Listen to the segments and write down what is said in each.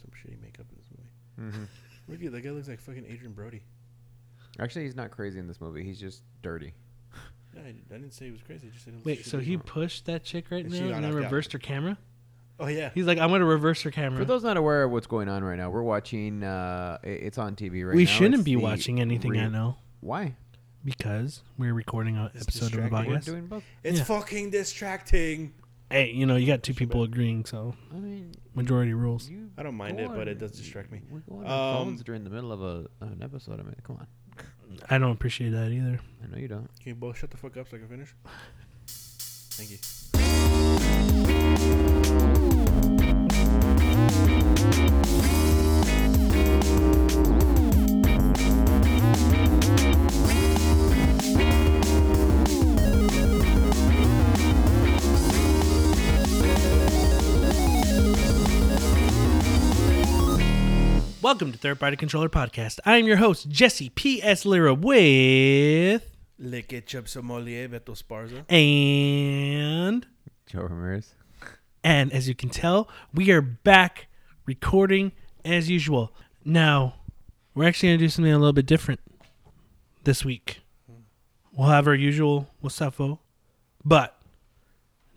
some shitty makeup in this movie. hmm Look at that guy looks like fucking Adrien Brody. Actually, he's not crazy in this movie. He's just dirty. Yeah, I, I didn't say he was crazy. I just said he looks Wait, so shitty. he pushed that chick right And now she got and then knocked out. reversed her camera? Oh yeah. He's like, I'm going to reverse her camera. For those not aware of what's going on right now, we're watching. Uh, i- it's on TV right now. we now. shouldn't It's be the watching anything I know Why? because we're recording an episode of the distracting. We're podcast. doing both. It's Yeah. fucking distracting. Hey, you know, you got two people agreeing, so I mean, majority rules. I don't mind it, but it does distract me. We go on Um, phones during the middle of a, an episode. I mean, come on. I don't appreciate that either. I know you don't. Can you both shut the fuck up so I can finish? Thank you. Welcome to Third Party Controller Podcast. I am your host, Jesse P.S. Lira, with. Le ketchup sommelier Beto Sparza. And. Joe Ramirez. And as you can tell, we are back recording as usual. Now, we're actually going to do something a little bit different this week. We'll have our usual Wasafo, but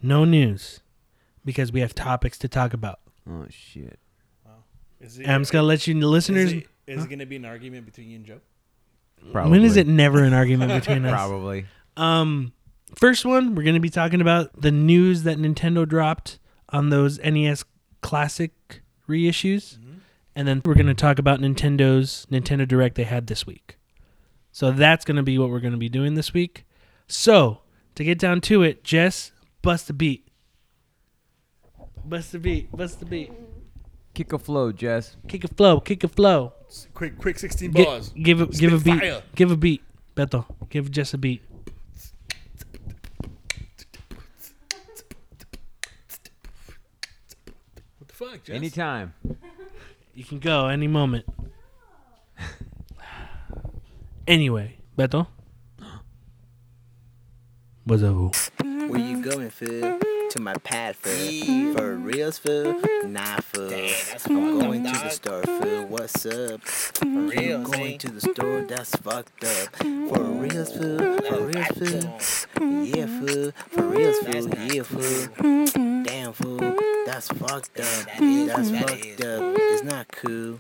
no news because we have topics to talk about. Oh shit. Is it, I'm just going to let you, the listeners. Is it, is it going to be an argument between you and Joe? Probably. When is it never an argument between us? Probably. Um, first one, we're going to be talking about the news that Nintendo dropped on those NES Classic reissues, and then we're going to talk about Nintendo's Nintendo Direct they had this week. So that's going to be what we're going to be doing this week. So to get down to it, Jess, bust a beat. Bust a beat. Bust a beat. Kick a flow, Jess. Kick a flow. Kick a flow. Quick, quick, 16 Gi- bars. give a give a beat. fire. Give a beat. Beto, give Jess a beat. What the fuck, Jess? Anytime. You can go any moment. anyway, Beto. What's up? Where you going, fool? To my pad, fool. For reals, fool? Nah, fool. I'm going to the store, fool. What's up? For reals, I'm going to the store, that's fucked up. For reals, fool? For reals, fool? Yeah, fool. For reals, fool? Yeah, fool. Damn, fool. That's fucked up. That is, That's fucked up. It's not cool.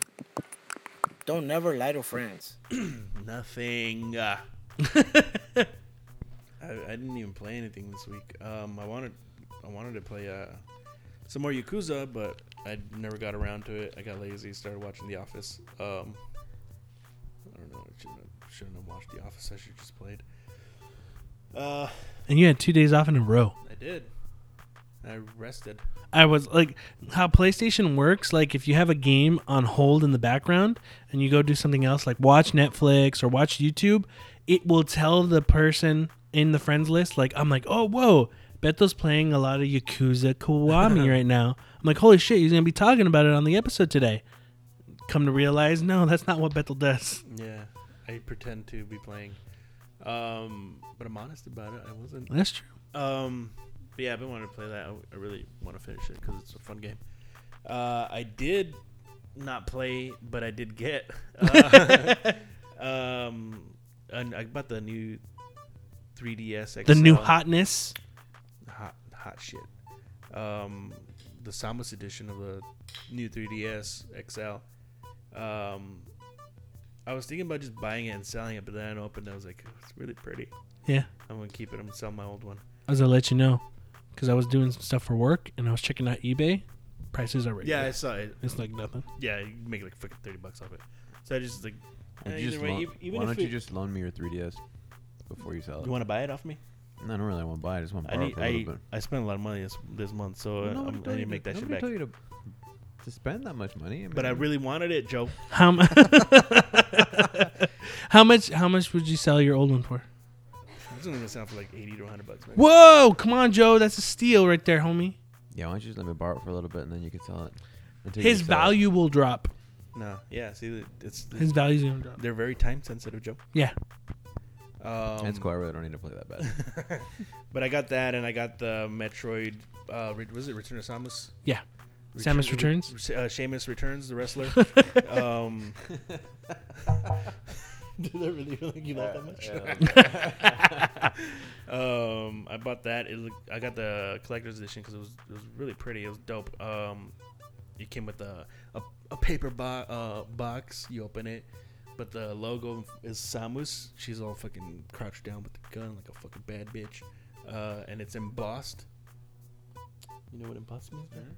Don't never lie to friends. Nothing. Uh, I, I didn't even play anything this week. Um, I wanted, I wanted to play uh, some more Yakuza, but I never got around to it. I got lazy. Started watching The Office. Um, I don't know. I shouldn't have, shouldn't have watched The Office. I should just played. Uh, And you had two days off in a row. I did. I rested. I was like, how PlayStation works. Like, if you have a game on hold in the background and you go do something else, like watch Netflix or watch YouTube, it will tell the person in the friends list. Like, I'm like, oh whoa, Beto's playing a lot of Yakuza Kiwami right now. I'm like, holy shit, he's gonna be talking about it on the episode today. Come to realize, no, that's not what Beto does. Yeah, I pretend to be playing. Um, but I'm honest about it. I wasn't. That's true. Um, but yeah, I've been wanting to play that. I, I really want to finish it because it's a fun game. Uh, I did not play, but I did get. Uh, um, and I bought the new 3DS XL. The new hotness. Hot hot shit. Um, the Samus edition of the new 3DS XL. Um, I was thinking about just buying it and selling it, but then I opened it. I was like, it's really pretty. Yeah. I'm gonna keep it. I'm gonna sell my old one. I was gonna let you know because I was doing some stuff for work and I was checking out eBay. Prices are Yeah, I saw it. it's like nothing. Yeah, you can make like fucking thirty bucks off it. So I just like, Why uh, don't you either just way, loan- ev- even why if don't you it- just loan me your 3DS before you sell it? you want to buy it off me? No, I don't really want to buy it. I just want to I borrow need. it for a I little bit. I spent a lot of money this this month, so uh, Well, I'm, nobody I told need you to make that shit nobody back. told you to, to spend that much money. I But I really wanted it, Joe. How mu- How much? How much would you sell your old one for? It's only gonna sell for like eighty to hundred bucks. Maybe. Whoa! Come on, Joe. That's a steal right there, homie. Yeah, why don't you just let me borrow it for a little bit and then you can sell it. Until you His sell it. value will drop. No, yeah. See, it's, it's His value's gonna drop. they're very time sensitive, Joe. Yeah. Um, That's cool. I really don't need to play that bad. but I got that, and I got the Metroid. Uh, re- was it Return of Samus? Yeah. Samus Returns? Uh, Sheamus returns, the wrestler. um, did I really feel like you like that much? um, I bought that. It looked, I got the collector's edition because it was it was really pretty. It was dope. Um, it came with a a, a paper bo- uh, box. You open it, but the logo is Samus. She's all fucking crouched down with the gun like a fucking bad bitch, uh, and it's embossed. You know what embossed means? man?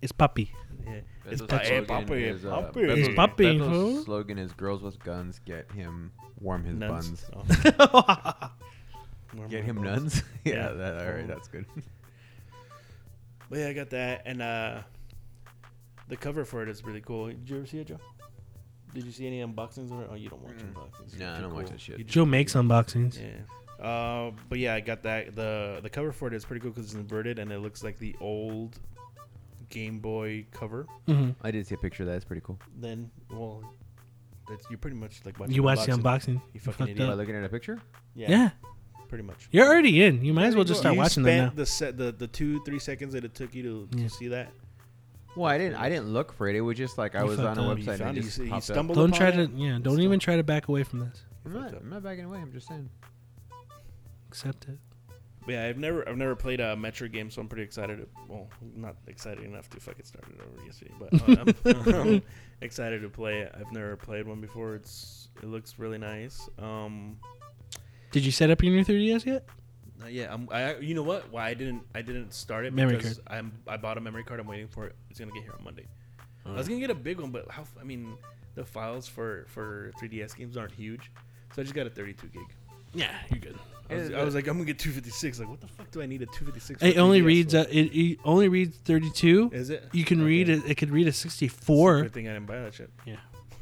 It's puppy. Yeah, it's Beto's pa- slogan papi, is, uh, papi. Beto's- It's puppy, Beto's fool. slogan is "Girls with guns get him warm his Nuns. buns." Oh. More Get him buns. nuns. yeah, Yeah. that, all right, Oh. that's good. But yeah, I got that, and uh, the cover for it is really cool. Did you ever see it, Joe? Did you see any unboxings of it? Oh, you don't watch Mm. unboxings. Nah, You're I don't watch cool. that shit. You just- Joe makes unboxings. Yeah. Uh, but yeah, I got that. the The cover for it is pretty cool because it's inverted and it looks like the old Game Boy cover. hmm I did see a picture of that. It's pretty cool. Then, well, that's you pretty much like watching You watched the unboxing. unboxing. You fucking fucked idiot. By up. looking at a picture, Yeah, Yeah. pretty much. You're already in. You might as well just start You watching them now. spent The set, the the two three seconds that it took you to, Yeah. to see that. Well, I didn't. I didn't look for it. It was just like I You was on fucked a up. You website and found it it. just You, you popped up. stumbled Don't upon try it. to. Yeah. Don't even try to back away from this. I'm not. I'm not backing away. I'm just saying. Accept it. But yeah, I've never I've never played a Metroid game, so I'm pretty excited. To, well, not excited enough to fucking start it over yesterday, but uh, I'm, I'm excited to play it. I've never played one before. It's it looks really nice. Um, Did you set up your new 3ds yet? Uh, yeah, I'm, I you know what? Why I didn't I didn't start it Memory because I'm I bought a memory card. I'm waiting for it. It's gonna get here on Monday. I was gonna get a big one, but how? I mean, the files for for 3ds games aren't huge, so I just got a 32 gig. Yeah, you're good. I was, I was like, I'm gonna get 256. Like, what the fuck do I need a 256? It only 3DS reads. Uh, it, it only reads 32. Is it? You can Okay. read it. It could read a It's a 64. Good thing I didn't buy that shit. Yeah.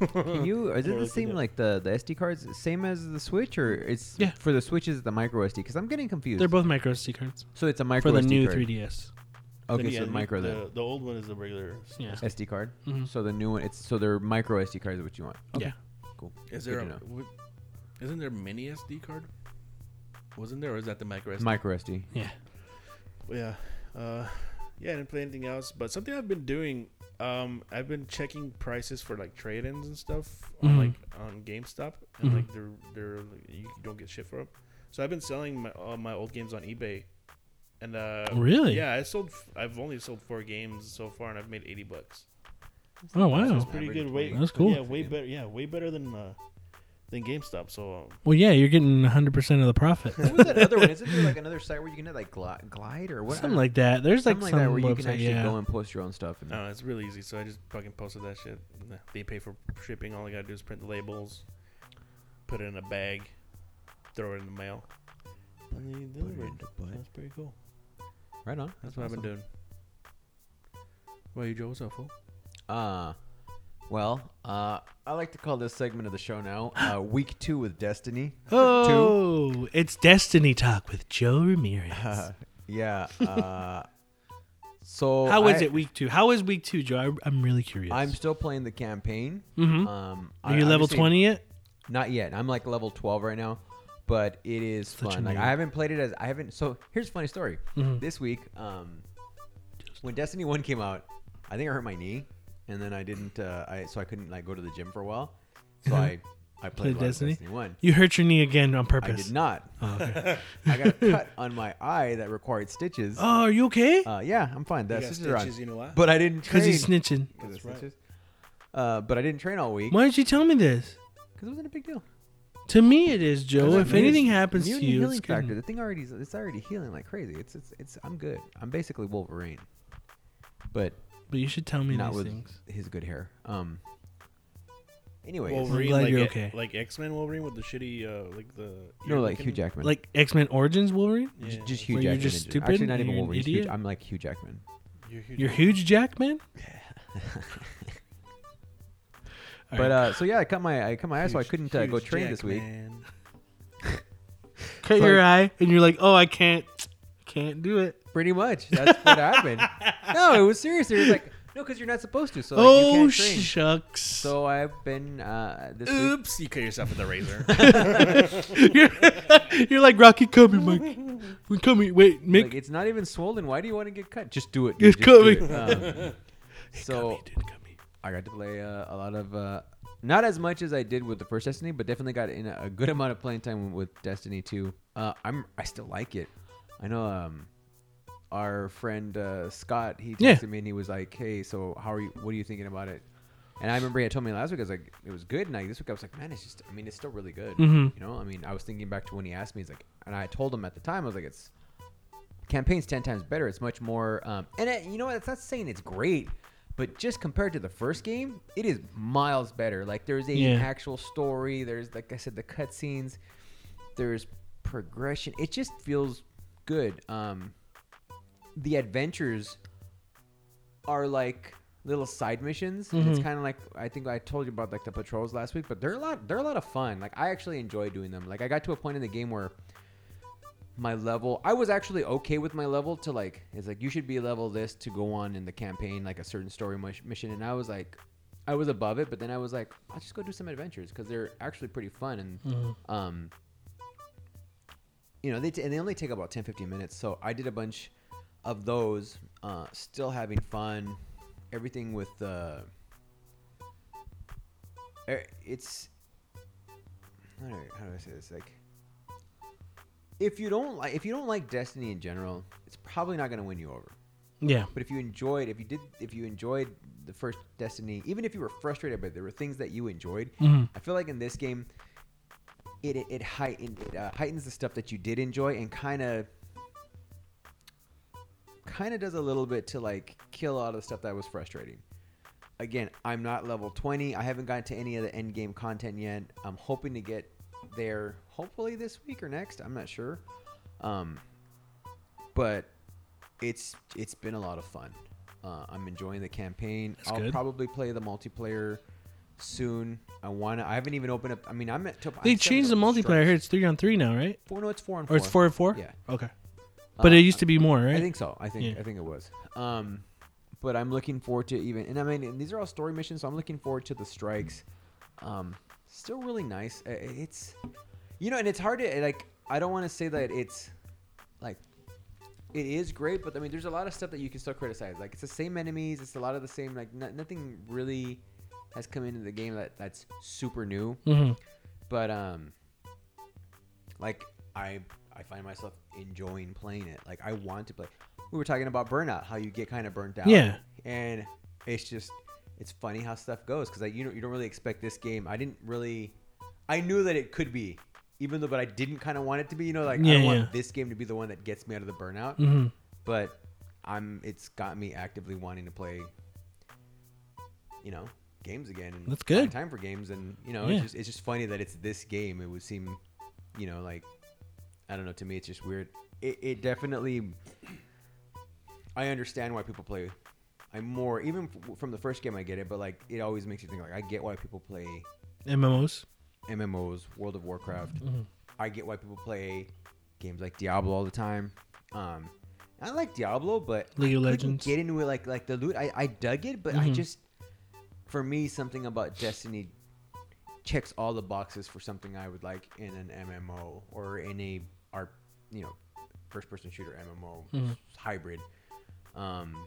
Can you? Is it the same like the the SD cards? Same as the Switch, or it's Yeah. for the Switch is the micro SD? Because I'm getting confused. They're both micro SD cards so it's a micro for the SD new card. 3ds. Okay, Then, so yeah, the micro the, then the old one is the regular. Yeah. SD card. Mhm. So the new one, it's so they're micro SD cards. Is what you want? Okay, Yeah. cool. Is That's there? A, good to know. w- isn't there a mini SD card? Wasn't there, or is that the micro SD? micro SD? Yeah. Well, yeah. Uh, yeah, I didn't play anything else. But something I've been doing, um, I've been checking prices for like trade-ins and stuff on Mhm. like on GameStop, and Mhm. like they're they're like, you don't get shit for them. So I've been selling my all my old games on eBay, and uh, Really? yeah, I sold. f- I've only sold four games so far, and I've made eighty bucks. Oh So wow. it's pretty good. Way That's cool. Yeah, way better. Yeah, way better than uh, than GameStop. So um, Well, yeah, you're getting 100 percent of the profit. What was that other one? Isn't there like another site where you can have like glide, glide or what? Something like that. There's like Something some like that where you website, can actually yeah. go and post your own stuff. And No, it's really easy. So I just fucking posted that shit. They pay for shipping. All I gotta do is print the labels, put it in a bag, throw it in the mail, and they deliver it. That's pretty cool. right on. That's what I've been doing. Well, you Joe, what's up, fool? Uh well, uh, I like to call this segment of the show now uh, "Week Two with Destiny." Oh, it's Destiny Talk with Joe Ramirez. Uh, yeah. Uh, so How is I- it week two? How is week two, Joe? I, I'm really curious. I'm still playing the campaign. hmm Um, Are I- you level 20 yet? Not yet. I'm like level 12 right now, but it is Such fun. Like. I haven't played it as I haven't. So here's a funny story. Mhm. This week, um, when Destiny One came out, I think I hurt my knee, and then I didn't. Uh, I so I couldn't like go to the gym for a while. So I I played, Played a lot of Destiny? Destiny One. You hurt your knee again on purpose. I purpose. did not. Oh, okay. I got a cut on my eye that required stitches. oh, are you okay? Uh, yeah, I'm fine. You That got stitches stitches, you know why? But I didn't train. Because he's snitching. 'Cause of That's right. stitches. Uh, but I didn't train all week Why didn't you tell me this? because it wasn't a big deal. To me, it is, Joe. If anything happens to immunity you, healing it's factor. The thing already it's already healing like crazy. It's it's it's I'm good. I'm basically Wolverine, but But you should tell me not these with things. his good hair. Um. Anyways, Wolverine, glad like, you're okay. like X Men Wolverine with the shitty, uh, like the no, ear like Hugh looking- Jackman. Like X Men Origins Wolverine? Yeah, J- just yeah. Hugh Where you're Jackman. just in- stupid Actually, not even you're an Wolverine. Hugh- idiot? I'm like Hugh Jackman. You're, Hugh You're Jackman. huge, Jack. All but right. uh, so yeah, I cut my I cut my eye, so I Huge- couldn't uh, go huge train this week. Jackman. cut so your eye, and you're like, oh, I can't, can't do it. Pretty much, that's what happened. No, it was serious. It was like no, because you're not supposed to. So like, oh you can't train. shucks. So I've been uh, this week. Oops! You cut yourself with a razor. you're, you're like Rocky, come here, Mike. We come here. Wait, Mick. Like it's not even swollen. Why do you want to get cut? Just do it. It's dude. Just do coming. it. Um, So Gummy, dude, gummy. I got to play uh, a lot of, uh, not as much as I did with the first Destiny, but definitely got in a, a good amount of playing time with Destiny 2. Uh, I'm I still like it. I know um, our friend uh, Scott. He texted Yeah. me and he was like, "Hey, so how are you? What are you thinking about it?" And I remember he had told me last week. I was like, "It was good." And like this week, I was like, "Man, it's just. I mean, it's still really good." Mhm. You know, I mean, I was thinking back to when he asked me. He's like, and I told him at the time, I was like, "It's campaign's ten times better. It's much more." Um, and it, you know what? It's not saying it's great, but just compared to the first game, it is miles better. Like there's a Yeah. actual story. There's like I said, the cutscenes. There's progression. It just feels good. Um, the adventures are like little side missions. and It's kind of like I think I told you about like the patrols last week, but they're a lot. They're a lot of fun. Like I actually enjoy doing them. Like I got to a point in the game where my level I was actually okay with my level to like it's like you should be level this to go on in the campaign like a certain story mission and I was like I was above it but then I was like I'll just go do some adventures because they're actually pretty fun and Mhm. um you know they t- and they only take about 10 15 minutes so I did a bunch of those uh still having fun everything with the uh, it's how do, I, how do I say this like if you don't like if you don't like Destiny in general, it's probably not going to win you over. Yeah. But if you enjoyed, if you did, if you enjoyed the first Destiny, even if you were frustrated, but there were things that you enjoyed, Mhm. I feel like in this game, it it, it, heighten, it uh, heightens the stuff that you did enjoy and kind of kind of does a little bit to like kill a lot of the stuff that was frustrating. Again, I'm not level 20. I haven't gotten to any of the end game content yet. I'm hoping to get there hopefully this week or next. I'm not sure. Um, but it's it's been a lot of fun. Uh, I'm enjoying the campaign. That's I'll good. probably play the multiplayer soon. I wanna. I haven't even opened up. I mean, I'm at. Top, They changed the multiplayer here. It's three on three now, right? Four, no, it's four on Or four. it's four and four. Yeah. Okay. But Uh, it used to be more, right? I think so. I think Yeah. I think it was. Um, but I'm looking forward to even, and I mean, and these are all story missions, so I'm looking forward to the strikes. Um, still really nice. Uh, It's, you know, and it's hard to like. I don't want to say that it's like it is great, but I mean, there's a lot of stuff that you can still criticize. Like it's the same enemies. It's a lot of the same. Like no, nothing really has come into the game that that's super new. hmm But um, like I I find myself enjoying playing it. Like I want to play. We were talking about burnout, how you get kind of burnt out. Yeah. And it's just it's funny how stuff goes because like you don't you don't really expect this game. I didn't really. I knew that it could be, even though, but I didn't kind of want it to be. You know, like I Yeah, don't yeah. want this game to be the one that gets me out of the burnout. hmm But I'm. It's got me actively wanting to play. You know, games again. And That's good. Time for games, and you know, Yeah. it's just it's just funny that it's this game. It would seem, you know, like I don't know. To me, it's just weird. It, it definitely. I understand why people play. I'm more even f- from the first game. I get it, but like it always makes you think. Like I get why people play MMOs. MMOs, World of Warcraft. Mhm. I get why people play games like Diablo all the time. Um, I like Diablo, but League of I Legends. Get into it like like the loot. I, I dug it, but I Mhm. just for me something about Destiny checks all the boxes for something I would like in an MMO or in a art you know first person shooter MMO Mhm. hybrid. Um,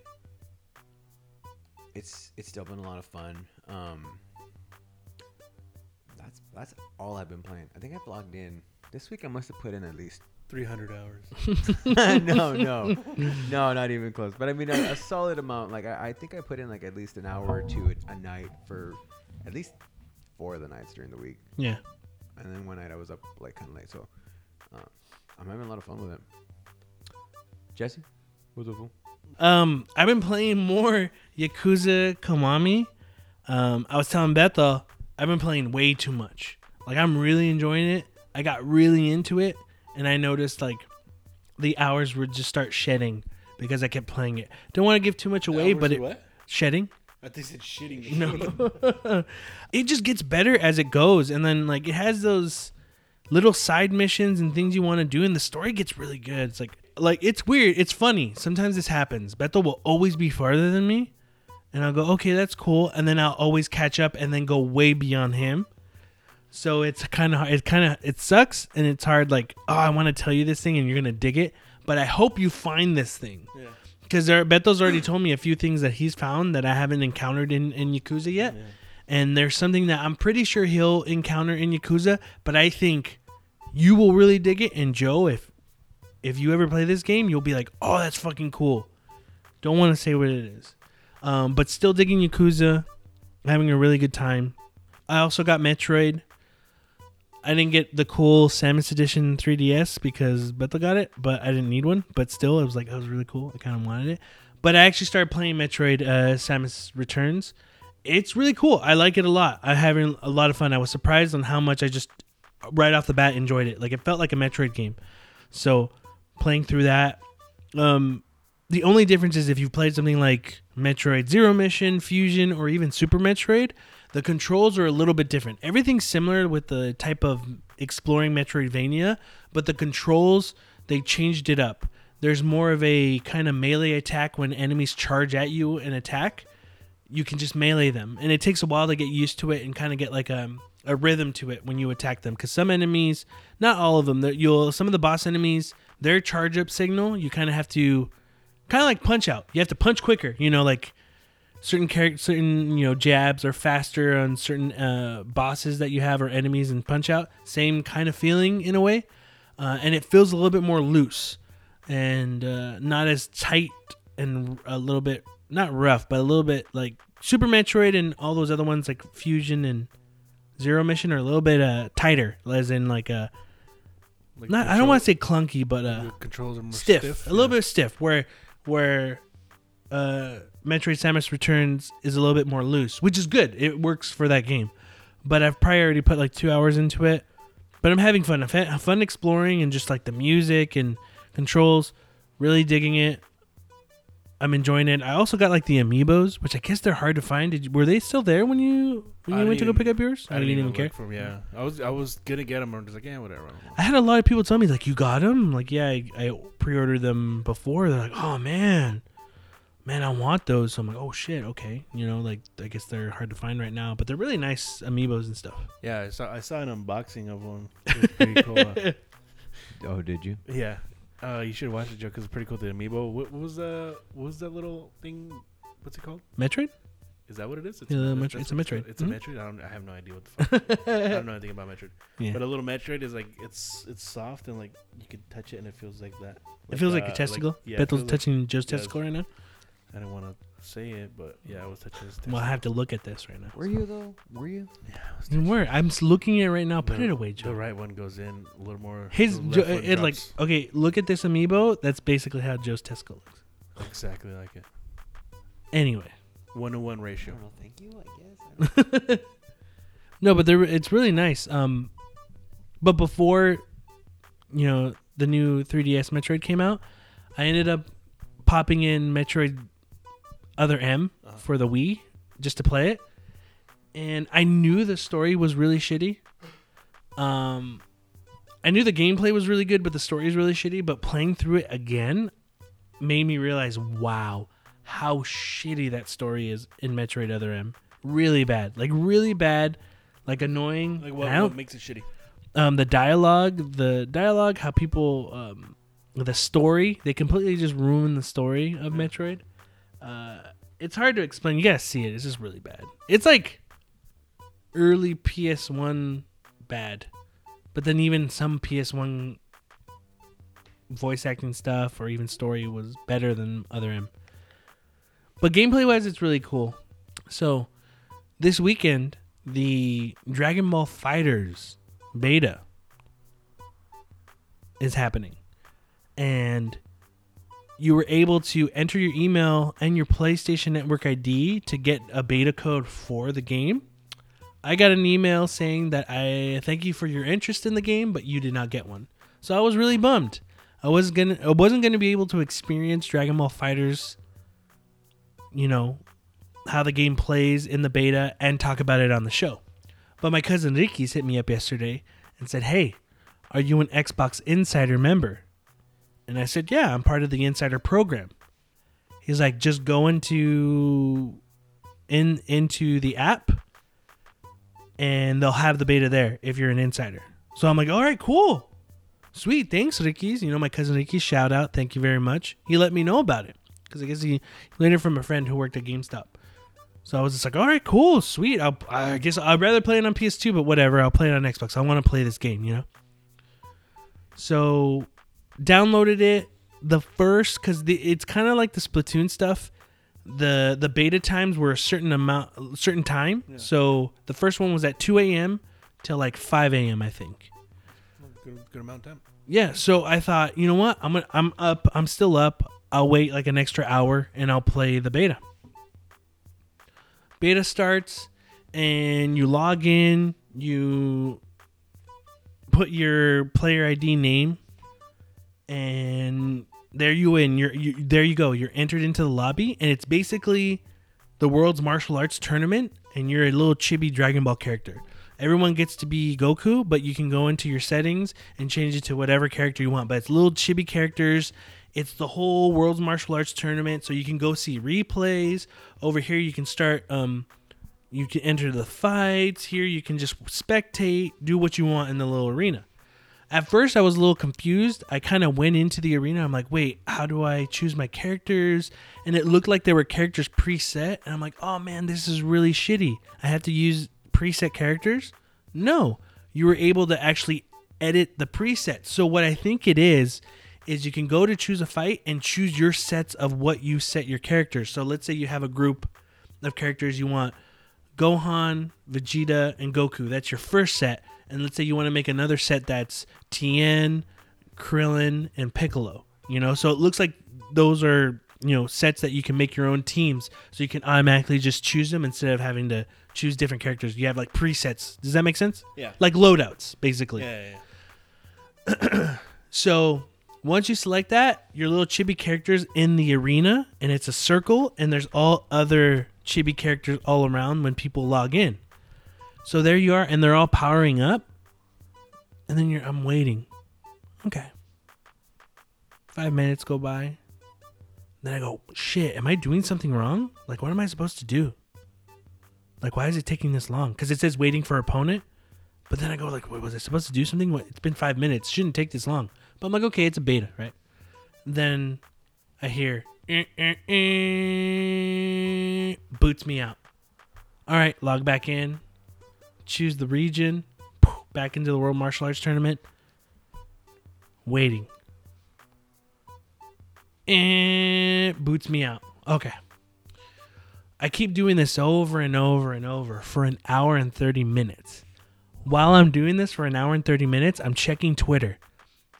it's it's still been a lot of fun. Um, that's that's all I've been playing. I think I've logged in this week. I must have put in at least 300 hours. no, no, no, not even close. But I mean, a, a solid amount. Like I, I think I put in like at least an hour or two a, a night for at least four of the nights during the week, Yeah. and then one night I was up like kind of late. So uh, I'm having a lot of fun with it. Jesse, what's up? fool? Um, I've been playing more Yakuza Kiwami. Um, I was telling Bethel I've been playing way too much. Like I'm really enjoying it. I got really into it, and I noticed like the hours would just start shedding because I kept playing it. Don't want to give too much away, but it what? shedding. I think said shitting. No, it just gets better as it goes, and then like it has those little side missions and things you want to do, and the story gets really good. It's like like it's weird, it's funny. Sometimes this happens. Bethel will always be farther than me, and I'll go, okay, that's cool, and then I'll always catch up and then go way beyond him. So it's kind of it kind of it sucks and it's hard. Like oh, I want to tell you this thing and you're gonna dig it, but I hope you find this thing Yeah. because Beto's already told me a few things that he's found that I haven't encountered in in Yakuza yet, and there's something that I'm pretty sure he'll encounter in Yakuza, but I think you will really dig it. And Joe, if if you ever play this game, you'll be like, oh, that's fucking cool. Don't want to say what it is, um, but still digging Yakuza, having a really good time. I also got Metroid. I didn't get the cool Samus Edition 3DS because Bethel got it, but I didn't need one. But still, it was like, it was really cool. I kind of wanted it. But I actually started playing Metroid uh, Samus Returns. It's really cool. I like it a lot. I'm having a lot of fun. I was surprised on how much I just, right off the bat, enjoyed it. Like, it felt like a Metroid game. So, playing through that. Um, the only difference is if you've played something like Metroid Zero Mission, Fusion, or even Super Metroid, the controls are a little bit different. Everything's similar with the type of exploring Metroidvania, but the controls they changed it up. There's more of a kind of melee attack when enemies charge at you and attack. You can just melee them, and it takes a while to get used to it and kind of get like a a rhythm to it when you attack them. Because some enemies, not all of them, you'll some of the boss enemies, their charge up signal, you kind of have to kind of like punch out. You have to punch quicker. You know, like certain character, certain you know jabs are faster on certain uh, bosses that you have or enemies in Punch Out. Same kind of feeling in a way, uh, and it feels a little bit more loose and uh, not as tight and a little bit not rough, but a little bit like Super Metroid and all those other ones like Fusion and Zero Mission are a little bit uh, tighter, as in like uh, Like not I don't want to say clunky, but uh, controls are more stiff, stiff. a little bit stiff. Where where uh, Metroid Samus Returns is a little bit more loose, which is good. It works for that game. But I've probably already put like two hours into it. But I'm having fun. I've had fun exploring and just like the music and controls. Really digging it. I'm enjoying it. I also got like the amiibos, which I guess they're hard to find. Did you, were they still there when you when I you went to go pick up yours? I I didn't even care. For 'em, yeah, I was I was gonna get them. I'm just like, yeah, whatever. I had a lot of people tell me like, "You got them?" Like, yeah, I, I pre-ordered them before. They're like, "Oh man, man, I want those." So I'm like, "Oh shit, okay." You know, like I guess they're hard to find right now, but they're really nice amiibos and stuff. Yeah, I saw I saw an unboxing of one. It was pretty cool. Oh, did you? yeah, uh, you should watch it, Joe, because it's pretty cool. The amiibo. What, what was the what was that little thing? What's it called? Metroid? Is that what it is? It's Yeah, a, Metroid- it's a Metroid. It's a Mhm. Metroid. I don't. I have no idea what the fuck. I don't know anything about Metroid. Yeah. But a little Metroid is like it's it's soft and like you can touch it and it feels like that. it feels like uh, a testicle. yeah, it Beto's feels like- touching Joe's yeah, testicle right now. I didn't want to say it, but yeah, I was touching his. Well, I have to look at this right now. Were you though? Were you? Yeah, I was And where? I'm s- looking at it right now. Put The- it away, Joe. The right one goes in a little more. His the Jo- left one it like drops okay. Look at this amiibo. That's basically how Joe's testicle looks. exactly like it. Anyway. One to one ratio. know. Thank you. I guess. no, but they're, it's really nice. Um, but before, you know, the new 3DS Metroid came out, I ended up popping in Metroid Other M Uh-huh. for the Wii just to play it, and I knew the story was really shitty. Um, I knew the gameplay was really good, but the story is really shitty. But playing through it again made me realize, wow, how shitty that story is in Metroid Other M. Really bad, like really bad, like annoying. Like what, what makes it shitty? um, the dialogue, the dialogue, how people, um, the story, they completely just ruin the story of Metroid. Uh, it's hard to explain. You gotta see it. It's just really bad. It's like early PS1 bad, but then even some PS1 voice acting stuff or even story was better than Other M. But gameplay wise, it's really cool. So this weekend, the Dragon Ball FighterZ beta is happening. And you were able to enter your email and your PlayStation Network ID to get a beta code for the game. I got an email saying that I thank you for your interest in the game, but you did not get one. So I was really bummed. I was gonna I wasn't gonna be able to experience Dragon Ball FighterZ, you know, how the game plays in the beta and talk about it on the show. But my cousin Ricky's hit me up yesterday and said, Hey, are you an Xbox Insider member? And I said, Yeah, I'm part of the Insider program. He's like, just go into in into the app and they'll have the beta there if you're an insider. So I'm like, all right, cool. Sweet. Thanks, Ricky's. You know, my cousin Ricky, shout out. Thank you very much. He let me know about it. because I guess he learned it from a friend who worked at GameStop. So I was just like, all right, cool, sweet. I'll, I guess I'd rather play it on PS2, but whatever. I'll play it on Xbox. I want to play this game, you know. So downloaded it the first because it's kind of like the Splatoon stuff. The the beta times were a certain amount, certain time. So the first one was at 2 a.m. till like 5 a.m. I think. Good, good amount of time. Yeah, so I thought, you know what? I'm gonna, I'm up. I'm still up. I'll wait like an extra hour and I'll play the beta. Beta starts and you log in, you put your player ID name and there you in. You're you, there you go. You're entered into the lobby and it's basically the world's martial arts tournament and you're a little chibi Dragon Ball character. Everyone gets to be Goku, but you can go into your settings and change it to whatever character you want. But it's little chibi characters. It's the whole World's Martial Arts Tournament, so you can go see replays. Over here, you can start. Um, you can enter the fights. Here, you can just spectate, do what you want in the little arena. At first, I was a little confused. I kind of went into the arena. I'm like, wait, how do I choose my characters? And it looked like there were characters preset. And I'm like, oh man, this is really shitty. I have to use preset characters? No, you were able to actually edit the preset. So what I think it is is you can go to choose a fight and choose your sets of what you set your characters. So let's say you have a group of characters you want Gohan, Vegeta, and Goku. That's your first set. And let's say you want to make another set that's Tien, Krillin, and Piccolo. You know, so it looks like those are you know sets that you can make your own teams, so you can automatically just choose them instead of having to choose different characters. You have like presets. Does that make sense? Yeah. Like loadouts, basically. Yeah, yeah, yeah. So once you select that, your little chibi characters in the arena, and it's a circle, and there's all other chibi characters all around when people log in. So there you are, and they're all powering up, and then you're I'm waiting. Okay. Five minutes go by. Then I go, shit, am I doing something wrong? Like, what am I supposed to do? Like, why is it taking this long? Because it says waiting for opponent. But then I go, like, wait, was I supposed to do something? What, it's been five minutes. Shouldn't take this long. But I'm like, okay, it's a beta, right? Then I hear, "Eh, eh, eh," boots me out. All right, log back in, choose the region, back into the World Martial Arts Tournament, waiting. And boots me out. Okay. I keep doing this over and over and over for an hour and 30 minutes. While I'm doing this for an hour and 30 minutes, I'm checking Twitter.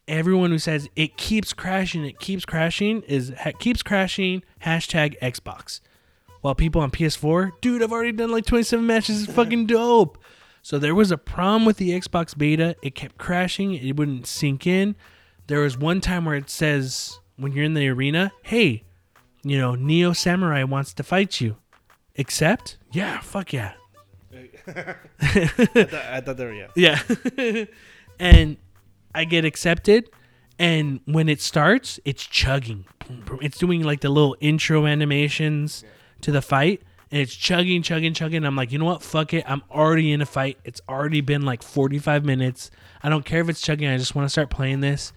Everyone who says it keeps crashing, it keeps crashing is ha- keeps crashing hashtag Xbox. While people on PS4, dude, I've already done like 27 matches. It's fucking dope. So there was a problem with the Xbox beta. It kept crashing. It wouldn't sink in. There was one time where it says when you're in the arena, hey, you know, Neo Samurai wants to fight you. Accept? Yeah, fuck yeah. I, thought, I thought they were yeah. Yeah. and I get accepted. And when it starts, it's chugging. It's doing like the little intro animations to the fight. And it's chugging, chugging, chugging. I'm like, you know what? Fuck it. I'm already in a fight. It's already been like 45 minutes. I don't care if it's chugging. I just want to start playing this.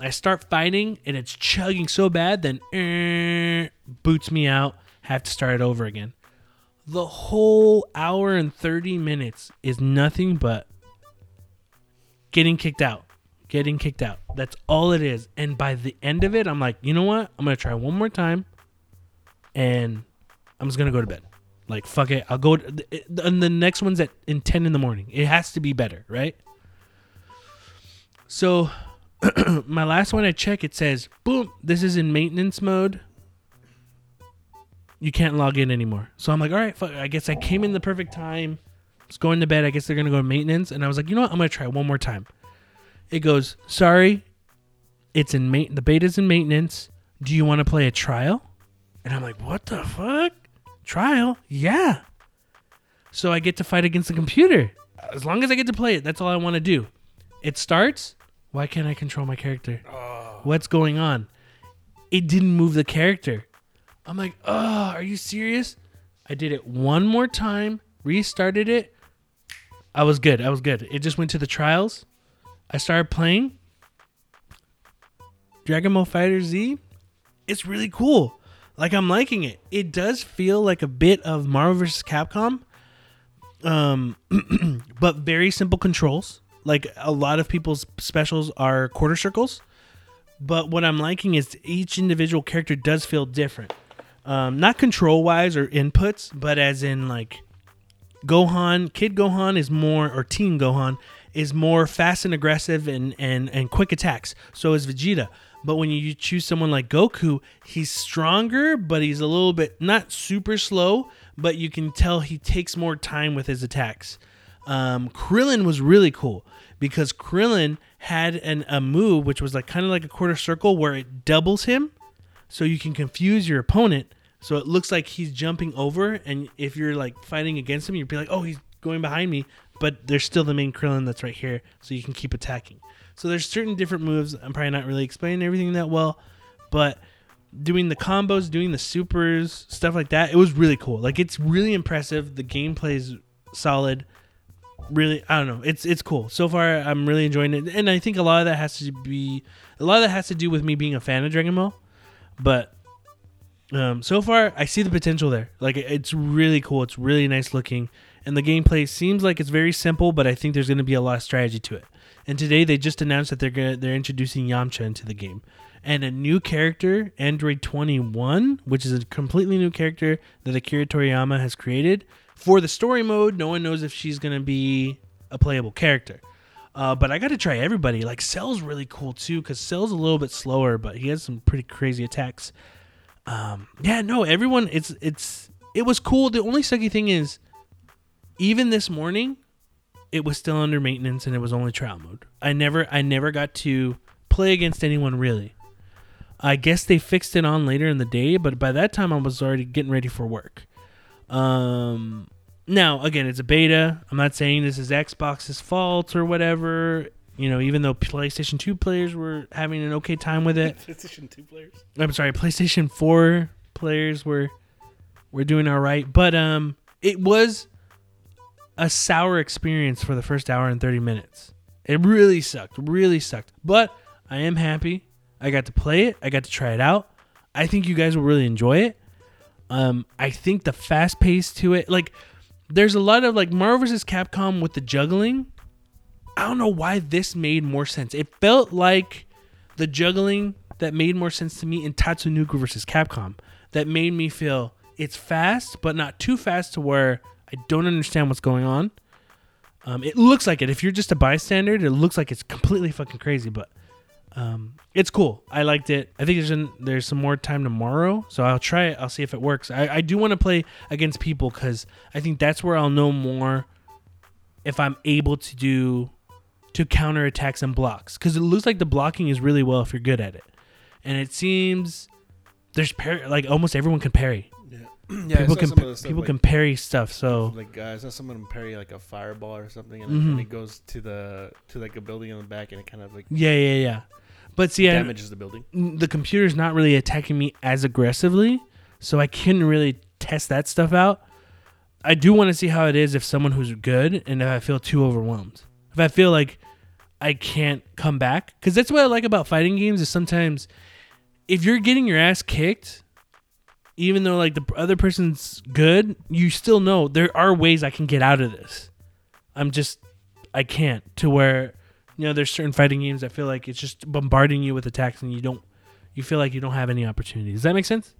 I start fighting and it's chugging so bad, then eh, boots me out. Have to start it over again. The whole hour and 30 minutes is nothing but getting kicked out. Getting kicked out. That's all it is. And by the end of it, I'm like, you know what? I'm going to try one more time and I'm just going to go to bed. Like, fuck it. I'll go. And the next one's at in 10 in the morning. It has to be better, right? So, my last one I check, it says, boom, this is in maintenance mode. You can't log in anymore. So I'm like, all right, fuck, I guess I came in the perfect time. It's going to bed. I guess they're to go to maintenance. And I was like, you know what? I'm to try one more time. It goes, sorry, it's in ma- the beta's in maintenance. Do you want to play a trial? And I'm like, what the fuck? Trial? Yeah. So I get to fight against the computer. As long as I get to play it, that's all I want to do. It starts. Why can't I control my character? Oh. What's going on? It didn't move the character. I'm like, oh, are you serious? I did it one more time, restarted it. I was good. I was good. It just went to the trials. I started playing Dragon Ball Fighter Z. It's really cool. Like I'm liking it. It does feel like a bit of Marvel vs. Capcom, um, but very simple controls. Like a lot of people's specials are quarter circles, but what I'm liking is each individual character does feel different. Um, not control wise or inputs, but as in like Gohan, Kid Gohan is more, or Teen Gohan is more fast and aggressive and and and quick attacks. So is Vegeta. But when you choose someone like Goku, he's stronger, but he's a little bit not super slow, but you can tell he takes more time with his attacks. Um, Krillin was really cool because Krillin had an, a move which was like kind of like a quarter circle where it doubles him, so you can confuse your opponent. So it looks like he's jumping over, and if you're like fighting against him, you'd be like, "Oh, he's going behind me," but there's still the main Krillin that's right here, so you can keep attacking. So there's certain different moves. I'm probably not really explaining everything that well, but doing the combos, doing the supers, stuff like that, it was really cool. Like it's really impressive. The gameplay is solid. Really, I don't know. It's it's cool. So far, I'm really enjoying it, and I think a lot of that has to be a lot of that has to do with me being a fan of Dragon Ball. But um, so far, I see the potential there. Like it's really cool. It's really nice looking, and the gameplay seems like it's very simple. But I think there's going to be a lot of strategy to it. And today they just announced that they're gonna they're introducing Yamcha into the game, and a new character, Android 21, which is a completely new character that Akira Toriyama has created for the story mode. No one knows if she's gonna be a playable character. Uh, but I got to try everybody. Like Cell's really cool too, because Cell's a little bit slower, but he has some pretty crazy attacks. Um, yeah, no, everyone. It's it's it was cool. The only sucky thing is, even this morning, it was still under maintenance and it was only trial mode. I never I never got to play against anyone really. I guess they fixed it on later in the day, but by that time I was already getting ready for work. Um now again, it's a beta. I'm not saying this is Xbox's fault or whatever. You know, even though PlayStation 2 players were having an okay time with it. PlayStation Two players. I'm sorry, PlayStation 4 players were were doing all right, but um it was a sour experience for the first hour and 30 minutes. It really sucked, really sucked. But I am happy. I got to play it. I got to try it out. I think you guys will really enjoy it. Um I think the fast pace to it like there's a lot of like Marvel vs. Capcom with the juggling. I don't know why this made more sense. It felt like the juggling that made more sense to me in Tatsunoko versus Capcom. That made me feel it's fast, but not too fast to where I don't understand what's going on. Um, it looks like it. If you're just a bystander, it looks like it's completely fucking crazy, but um, it's cool. I liked it. I think there's an, there's some more time tomorrow, so I'll try it. I'll see if it works. I, I do want to play against people because I think that's where I'll know more if I'm able to do to counter attacks and blocks because it looks like the blocking is really well if you're good at it, and it seems there's parry like almost everyone can parry. Yeah, people can some of stuff, people like, can parry stuff. So like uh, I saw someone parry like a fireball or something, and, Mhm. then it goes to the to like a building in the back, and it kind of like yeah, yeah, yeah. But see, I, damages the building. the computer's not really attacking me as aggressively, so I couldn't really test that stuff out. I do want to see how it is if someone who's good and if I feel too overwhelmed. If I feel like I can't come back, because that's what I like about fighting games is sometimes if you're getting your ass kicked, even though like the other person's good, you still know there are ways I can get out of this. I'm just I can't to where you know there's certain fighting games that feel like it's just bombarding you with attacks and you don't you feel like you don't have any opportunity. Does that make sense?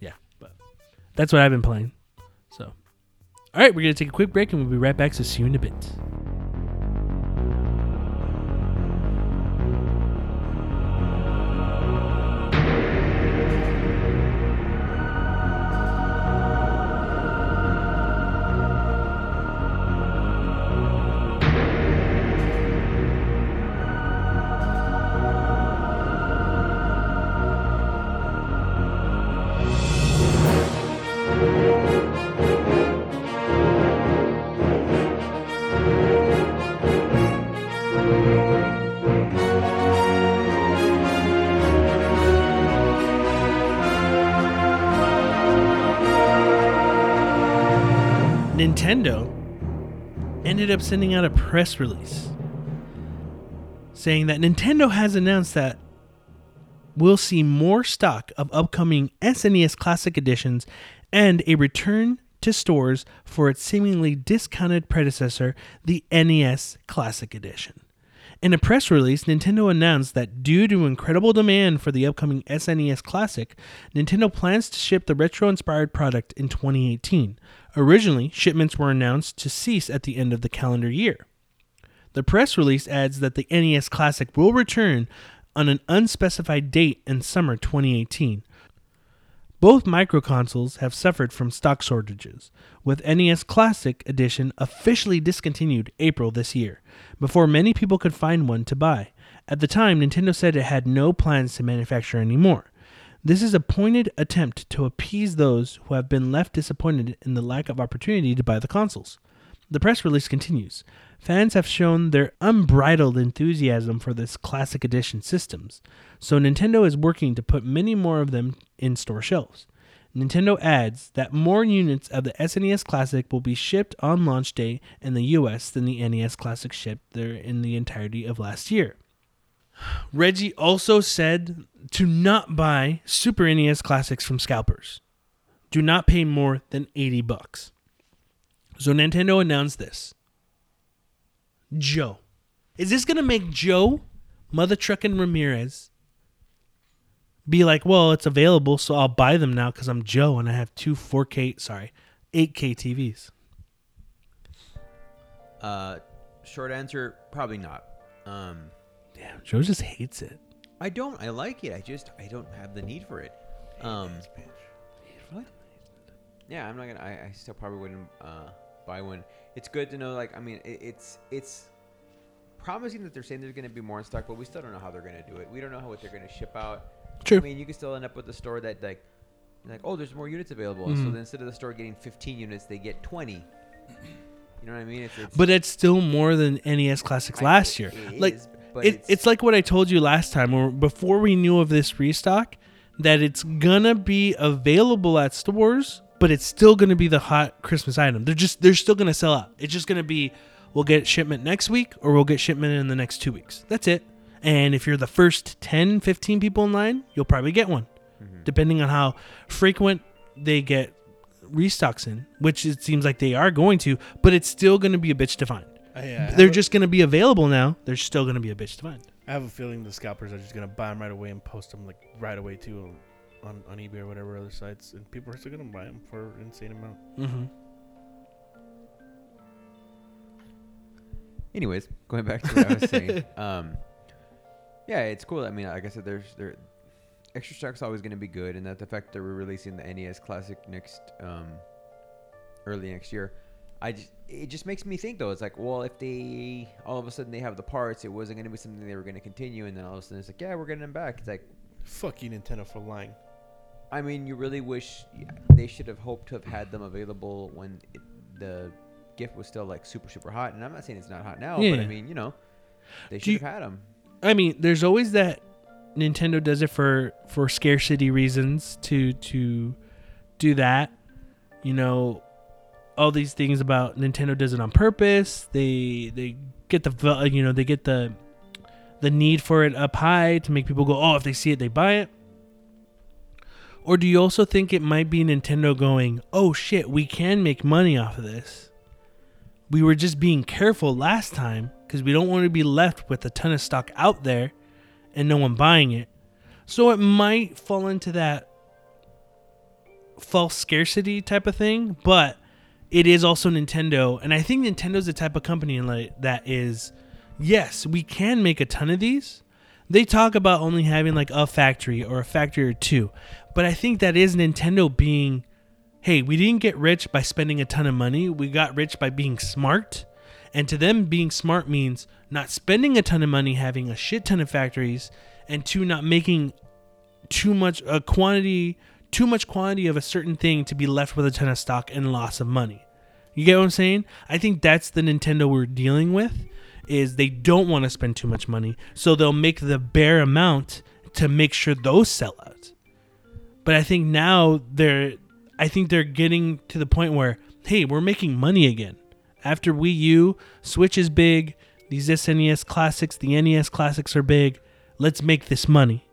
Yeah, but that's what I've been playing. So, all right, we're gonna take a quick break and we'll be right back. So see you in a bit. Up sending out a press release saying that Nintendo has announced that we'll see more stock of upcoming SNES Classic editions and a return to stores for its seemingly discounted predecessor, the NES Classic Edition. In a press release, Nintendo announced that due to incredible demand for the upcoming SNES Classic, Nintendo plans to ship the retro inspired product in 2018. Originally, shipments were announced to cease at the end of the calendar year. The press release adds that the NES Classic will return on an unspecified date in summer 2018. Both microconsoles have suffered from stock shortages, with NES Classic Edition officially discontinued April this year, before many people could find one to buy. At the time, Nintendo said it had no plans to manufacture anymore. This is a pointed attempt to appease those who have been left disappointed in the lack of opportunity to buy the consoles. The press release continues. Fans have shown their unbridled enthusiasm for this classic edition systems, so Nintendo is working to put many more of them in store shelves. Nintendo adds that more units of the SNES Classic will be shipped on launch day in the US than the NES Classic shipped there in the entirety of last year. Reggie also said to not buy Super NES Classics from scalpers. Do not pay more than 80 bucks. So Nintendo announced this. Joe. Is this going to make Joe, Mother Truckin' Ramirez, be like, well, it's available, so I'll buy them now because I'm Joe and I have two 4K, sorry, 8K TVs? Uh, short answer, probably not. Um, Damn, Joe just hates it. I don't. I like it. I just I don't have the need for it. Um, what? Yeah, I'm not gonna. I, I still probably wouldn't uh, buy one. It's good to know. Like, I mean, it, it's it's promising that they're saying there's gonna be more in stock, but we still don't know how they're gonna do it. We don't know how what they're gonna ship out. True. I mean, you can still end up with a store that like, like, oh, there's more units available. So Mhm. then instead of the store getting 15 units, they get 20. You know what I mean? It's, it's But it's still more than NES Classics I- last year. like is, but it, it's, like what I told you last time, or before we knew of this restock, that it's gonna be available at stores, but it's still gonna be the hot Christmas item. They're just they're still gonna sell out. It's just gonna be we'll get shipment next week or we'll get shipment in the next two weeks. That's it. And if you're the first 10, 15 people in line, you'll probably get one, mm-hmm. depending on how frequent they get restocks in, which it seems like they are going to, but it's still going to be a bitch to find. I, uh, have They're just going to be available now. They're still going to be a bitch to find. I have a feeling the scalpers are just gonna buy them right away and post them like right away too on on eBay or whatever other sites, and people are still gonna buy them for an insane amount. Mm-hmm. Anyways, going back to what I was saying, um, yeah, it's cool. I mean, like I said, there's there extra stock's always going to be good, and that the fact that we're releasing the NES Classic next um, early next year, I just it just makes me think though. It's like, well, if they all of a sudden they have the parts, it wasn't going to be something they were going to continue, and then all of a sudden it's like, yeah, we're getting them back. It's like, Fuck you, Nintendo, for lying. I mean, you really wish they should have hoped to have had them available when it, the gift was still like super super hot. And I'm not saying it's not hot now, but I mean, you know, they should you- have had them. I mean, there's always that Nintendo does it for for scarcity reasons to to do that. You know, all these things about Nintendo does it on purpose. They they get the you know they get the the need for it up high to make people go, oh, if they see it, they buy it. Or do you also think it might be Nintendo going, oh shit, we can make money off of this? We were just being careful last time because we don't want to be left with a ton of stock out there and no one buying it. So it might fall into that false scarcity type of thing, but it is also Nintendo, and I think Nintendo's the type of company that is yes, we can make a ton of these. They talk about only having like a factory or a factory or two, but I think that is Nintendo being hey, we didn't get rich by spending a ton of money. We got rich by being smart. And to them, being smart means not spending a ton of money, having a shit ton of factories, and two, not making too much a quantity, too much quantity of a certain thing to be left with a ton of stock and loss of money. You get what I'm saying? I think that's the Nintendo we're dealing with. Is they don't want to spend too much money, so they'll make the bare amount to make sure those sell out. But I think now they're I think they're getting to the point where, hey, we're making money again. After Wii U, Switch is big, these SNES classics, the NES classics are big. Let's make this money.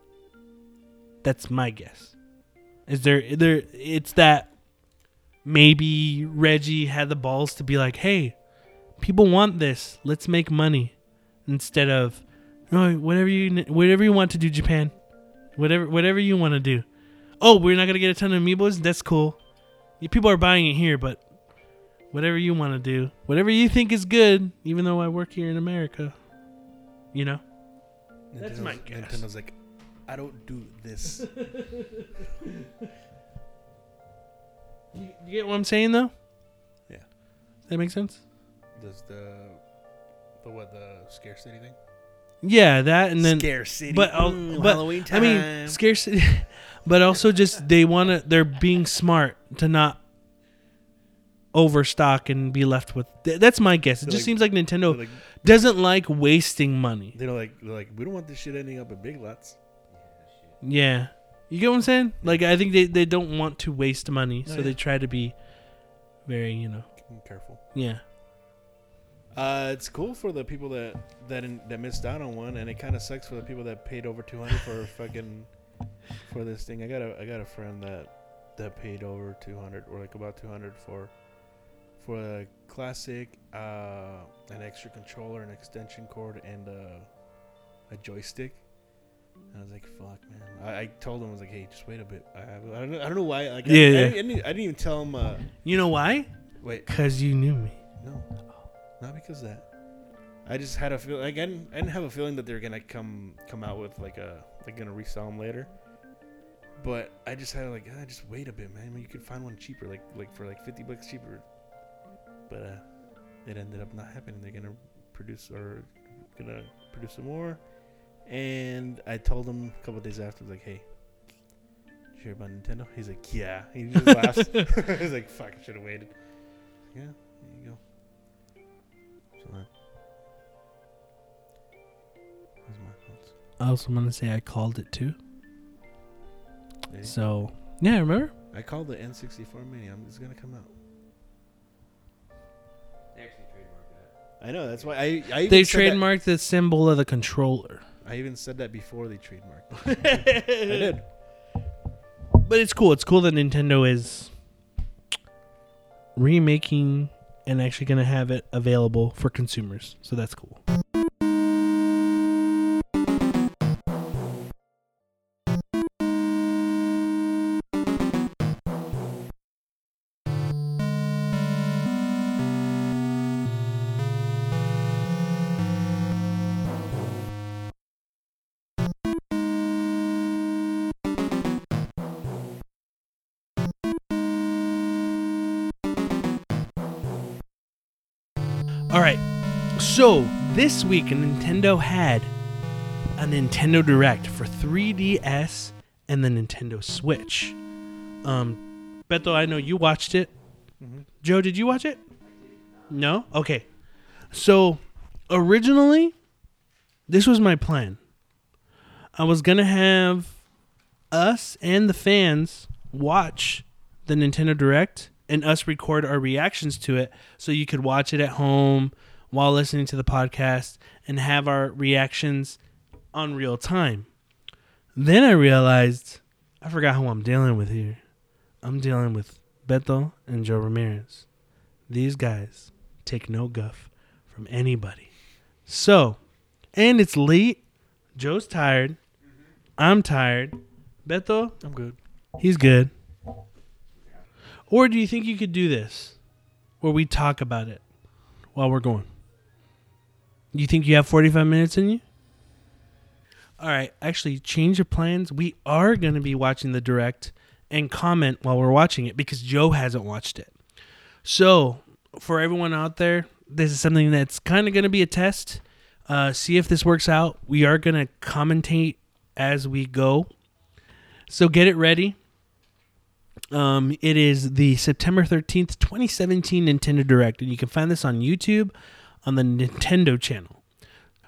That's my guess. Is there there it's that maybe Reggie had the balls to be like, "Hey, people want this. Let's make money." Instead of, "No, whatever you whatever you want to do, Japan. Whatever whatever you want to do." Oh, we're not going to get a ton of amiibos? That's cool. People are buying it here, but whatever you want to do, whatever you think is good, even though I work here in America, you know? That's my Nintendo's- guess. Nintendo's like, I don't do this. You, you get what I'm saying, though? Yeah. Does that makes sense? Does the the what the scarcity thing? Yeah, that and then scarcity. but I'll- Mm, but, Halloween I mean scarcity, but also just they want to. They're being smart to not overstock and be left with. That's my guess. It They're just like- seems like Nintendo like, doesn't like wasting money. they don't like. They're like, we don't want this shit ending up at Big Lots. Yeah, you get what I'm saying? Like I think they they don't want to waste money, so yeah. they try to be very you know Careful. yeah. Uh, it's cool for the people that that in, that missed out on one, and it kind of sucks for the people that paid over two hundred for fucking for this thing. I got a I got a friend that that paid over two hundred or like about two hundred for for a classic, uh, an extra controller, an extension cord, and uh, a joystick. I was like, "Fuck, man!" I, I told him I was like, "Hey, just wait a bit. I I don't know, I don't know why. Like, I, Yeah, I, yeah. didn't, I, didn't, I didn't even tell him. Uh, You know why? wait, Cause you knew me. no, not because of that. I just had a feel like I didn't, I didn't have a feeling that they're gonna come come out with like a like gonna resell them later. But I just had like ah, just wait a bit, man. You could find one cheaper, like like for like fifty bucks cheaper. But uh, it ended up not happening. They're gonna produce or gonna produce some more. And I told him a couple days after, I was like, hey. Did you hear about Nintendo? He's like, yeah. He just laughs. He's like, fuck, I should have waited. Yeah, there you go. So that. That's my thoughts. I also want to say I called it too. Did he? So yeah, remember? I called the N64 Mini. I'm, it's gonna come out. They actually trademarked that. I know. That's why I. I They said that- trademarked the symbol of the controller. I even said that before they trademarked. I did. But it's cool. It's cool that Nintendo is remaking and actually going to have it available for consumers. So that's cool. This week, Nintendo had a Nintendo Direct for 3DS and the Nintendo Switch. Um, Beto, I know you watched it. Mhm. Joe, did you watch it? No? Okay. So originally, this was my plan. I was going to have us and the fans watch the Nintendo Direct and us record our reactions to it so you could watch it at home while listening to the podcast and have our reactions on real time. Then I realized I forgot who I'm dealing with here. I'm dealing with Beto and Joe Ramirez. These guys take no guff from anybody. So, and it's late. Joe's tired. Mm-hmm. I'm tired. Beto, I'm good. He's good. Or do you think you could do this where we talk about it while we're going? You think you have 45 minutes in you? All right, actually, change of plans. We are going to be watching the direct and comment while we're watching it because Joe hasn't watched it. So, for everyone out there, this is something that's kind of going to be a test. Uh, see if this works out. We are going to commentate as we go. So get it ready. Um, it is the September 13th, 2017 Nintendo Direct, and you can find this on YouTube on the Nintendo channel.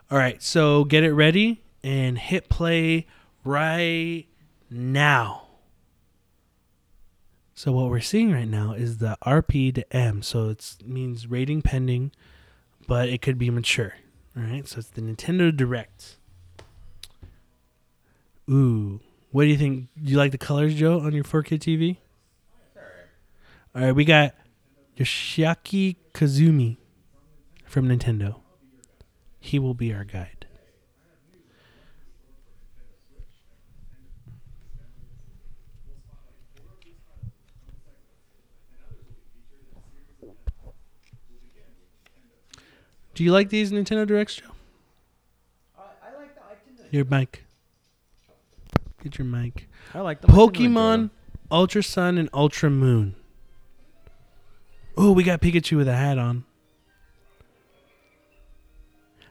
All right, so get it ready and hit play right now. So what we're seeing right now is the RP to M, so it means rating pending, but it could be mature. All right, so it's the Nintendo Direct. Ooh, What do you think? Do you like the colors, Joe, on your 4K TV? All right, we got Yoshiaki Koizumi from Nintendo. He will be our guide. Do you like these Nintendo Directs, Joe? I like the Your mic. Get your mic. I like the Pokemon Ultra Sun and Ultra Moon. Oh, we got Pikachu with a hat on.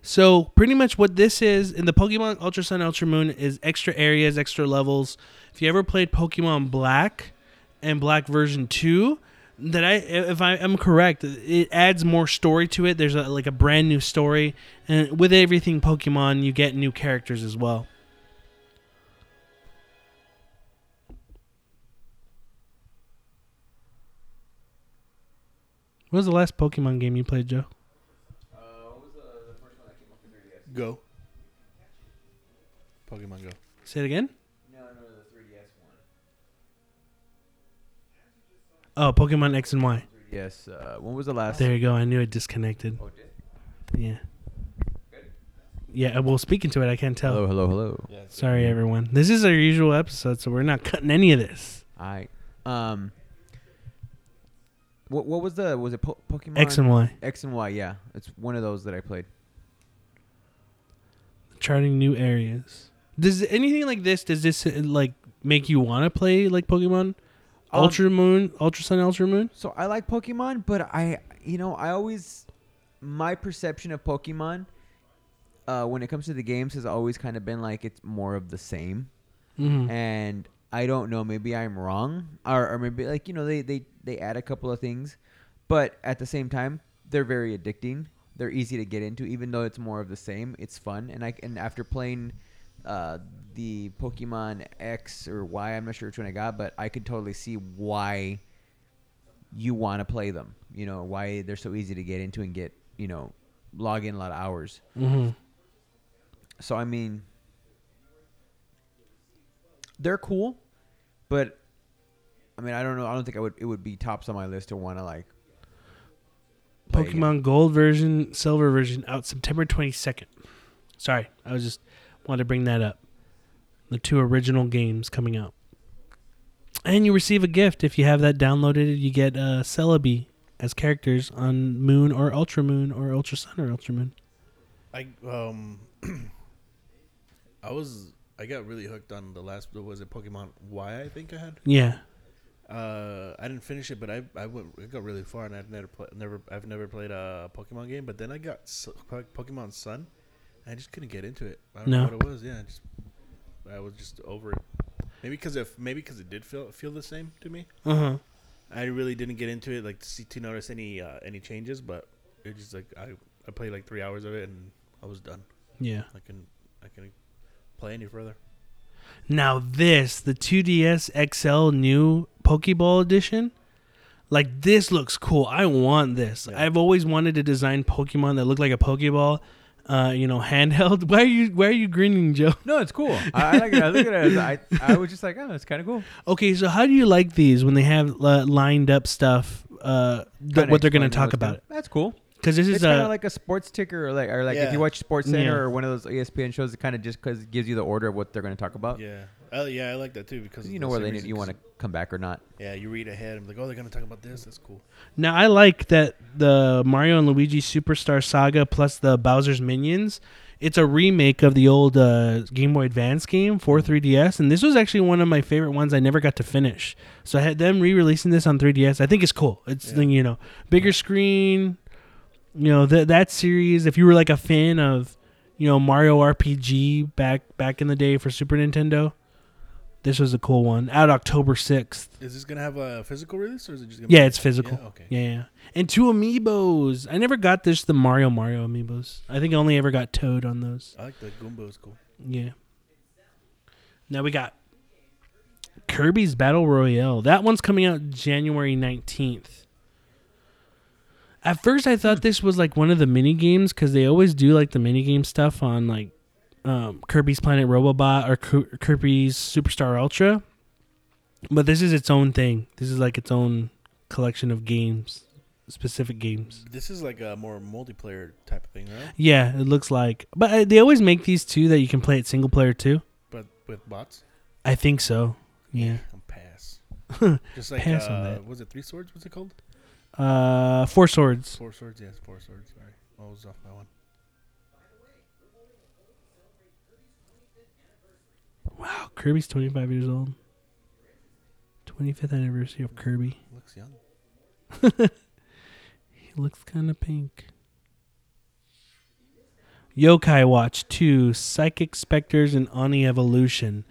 So pretty much what this is in the Pokemon Ultra Sun Ultra Moon is extra areas, extra levels. If you ever played Pokemon Black and Black version two, that I if I am correct, it adds more story to it. There's a, like a brand new story, and with everything Pokemon, you get new characters as well. What was the last Pokemon game you played, Joe? Go. Pokemon Go. Say it again. No, no, the 3DS one. Oh, Pokemon X and Y. Yes. Uh, when was the last? There you go. I knew it disconnected. Oh, did- Yeah. Yeah. Well, speaking to it, I can't tell. Hello, hello, hello. Yeah. Sorry, everyone. This is our usual episode, so we're not cutting any of this. I um. What what was the was it po- Pokemon X and Y. X and Y? Yeah, it's one of those that I played. Charting new areas. Does anything like this? Does this uh, like make you want to play like Pokemon? Um, Ultra Moon, Ultra Sun, Ultra Moon. So I like Pokemon, but I, you know, I always, my perception of Pokemon, uh, when it comes to the games, has always kind of been like it's more of the same. Mm-hmm. And I don't know, maybe I'm wrong, or, or maybe like you know they they they add a couple of things, but at the same time they're very addicting. They're easy to get into, even though it's more of the same. It's fun, and I and after playing. Uh, the Pokemon X or Y, I'm not sure which one I got, but I could totally see why you want to play them. You know why they're so easy to get into and get you know log in a lot of hours. Mm-hmm. So I mean, they're cool, but I mean I don't know. I don't think I would. It would be tops on my list to want to like. Play again. Pokemon Gold version, Silver version out September 22nd. Sorry, I was just wanted to bring that up. The two original games coming out. And you receive a gift if you have that downloaded. You get uh, Celebi as characters on Moon or Ultra Moon or Ultra Sun or Ultra Moon. I um. I was I got really hooked on the last was it Pokemon Y I think I had. Yeah. Uh, I didn't finish it, but I I went I got really far and I've never play, never I've never played a Pokemon game. But then I got S- Po- Pokemon Sun, and I just couldn't get into it. I don't No. know what it was. Yeah, I just I was just over it. Maybe because if maybe because it did feel feel the same to me. Uh huh. I really didn't get into it like to see to notice any uh, any changes, but it just like I I played like three hours of it and I was done. Yeah. I can I can play any further. Now this, the 2DS XL new Pokeball edition, like this looks cool. I want this. Yeah. I've always wanted to design Pokemon that look like a Pokeball, uh, you know, handheld. Why are you Why are you grinning, Joe? No, it's cool. I, I like it. I look at it. I I was just like, oh, it's kind of cool. Okay, so how do you like these when they have uh, lined up stuff? Uh, th- what they're going to talk about gonna- it That's cool. Because this is kind of like a sports ticker, or like, or like if you watch Sports Center Yeah. or one of those ESPN shows, it kind of just because it gives you the order of what they're going to talk about. Yeah, uh, yeah, I like that too because you know the where they you want to come back or not. Yeah, you read ahead. I'm like, oh, they're gonna talk about this. That's cool. Now I like that the Mario and Luigi Superstar Saga plus the Bowser's Minions. It's a remake of the old uh, Game Boy Advance game for 3DS, and this was actually one of my favorite ones. I never got to finish, so I had them re-releasing this on 3DS. I think it's cool. It's Yeah. you know bigger screen. You know that that series. If you were like a fan of, you know Mario RPG back back in the day for Super Nintendo, this was a cool one. Out October 6th. Is this gonna have a physical release or is it just gonna? Yeah, be- it's physical. Yeah, okay. Yeah, yeah. And two amiibos. I never got this the Mario Mario amiibos. I think I only ever got Toad on those. I like the Goomba. It's cool. Yeah. Now we got Kirby's Battle Royale. That one's coming out January 19th. At first I thought this was like one of the mini games cuz they always do like the mini game stuff on like um, Kirby's Planet Robobot or Kir- Kirby's Superstar Ultra. But this is its own thing. This is like its own collection of games, specific games. This is like a more multiplayer type of thing, right? Yeah, it looks like. But uh, they always make these too that you can play it single player too. But with bots. I think so. Yeah. I'm pass. Just like Pass uh, on that. was it three swords? What's it called? Uh, Four Swords. Four swords. Yes, four swords. Sorry, I was off that one. Wow, Kirby's 25 years old. 25th anniversary of Kirby. Looks young. He looks kind of pink. Yokai Watch 2 Psychic Specters and Oni Evolution.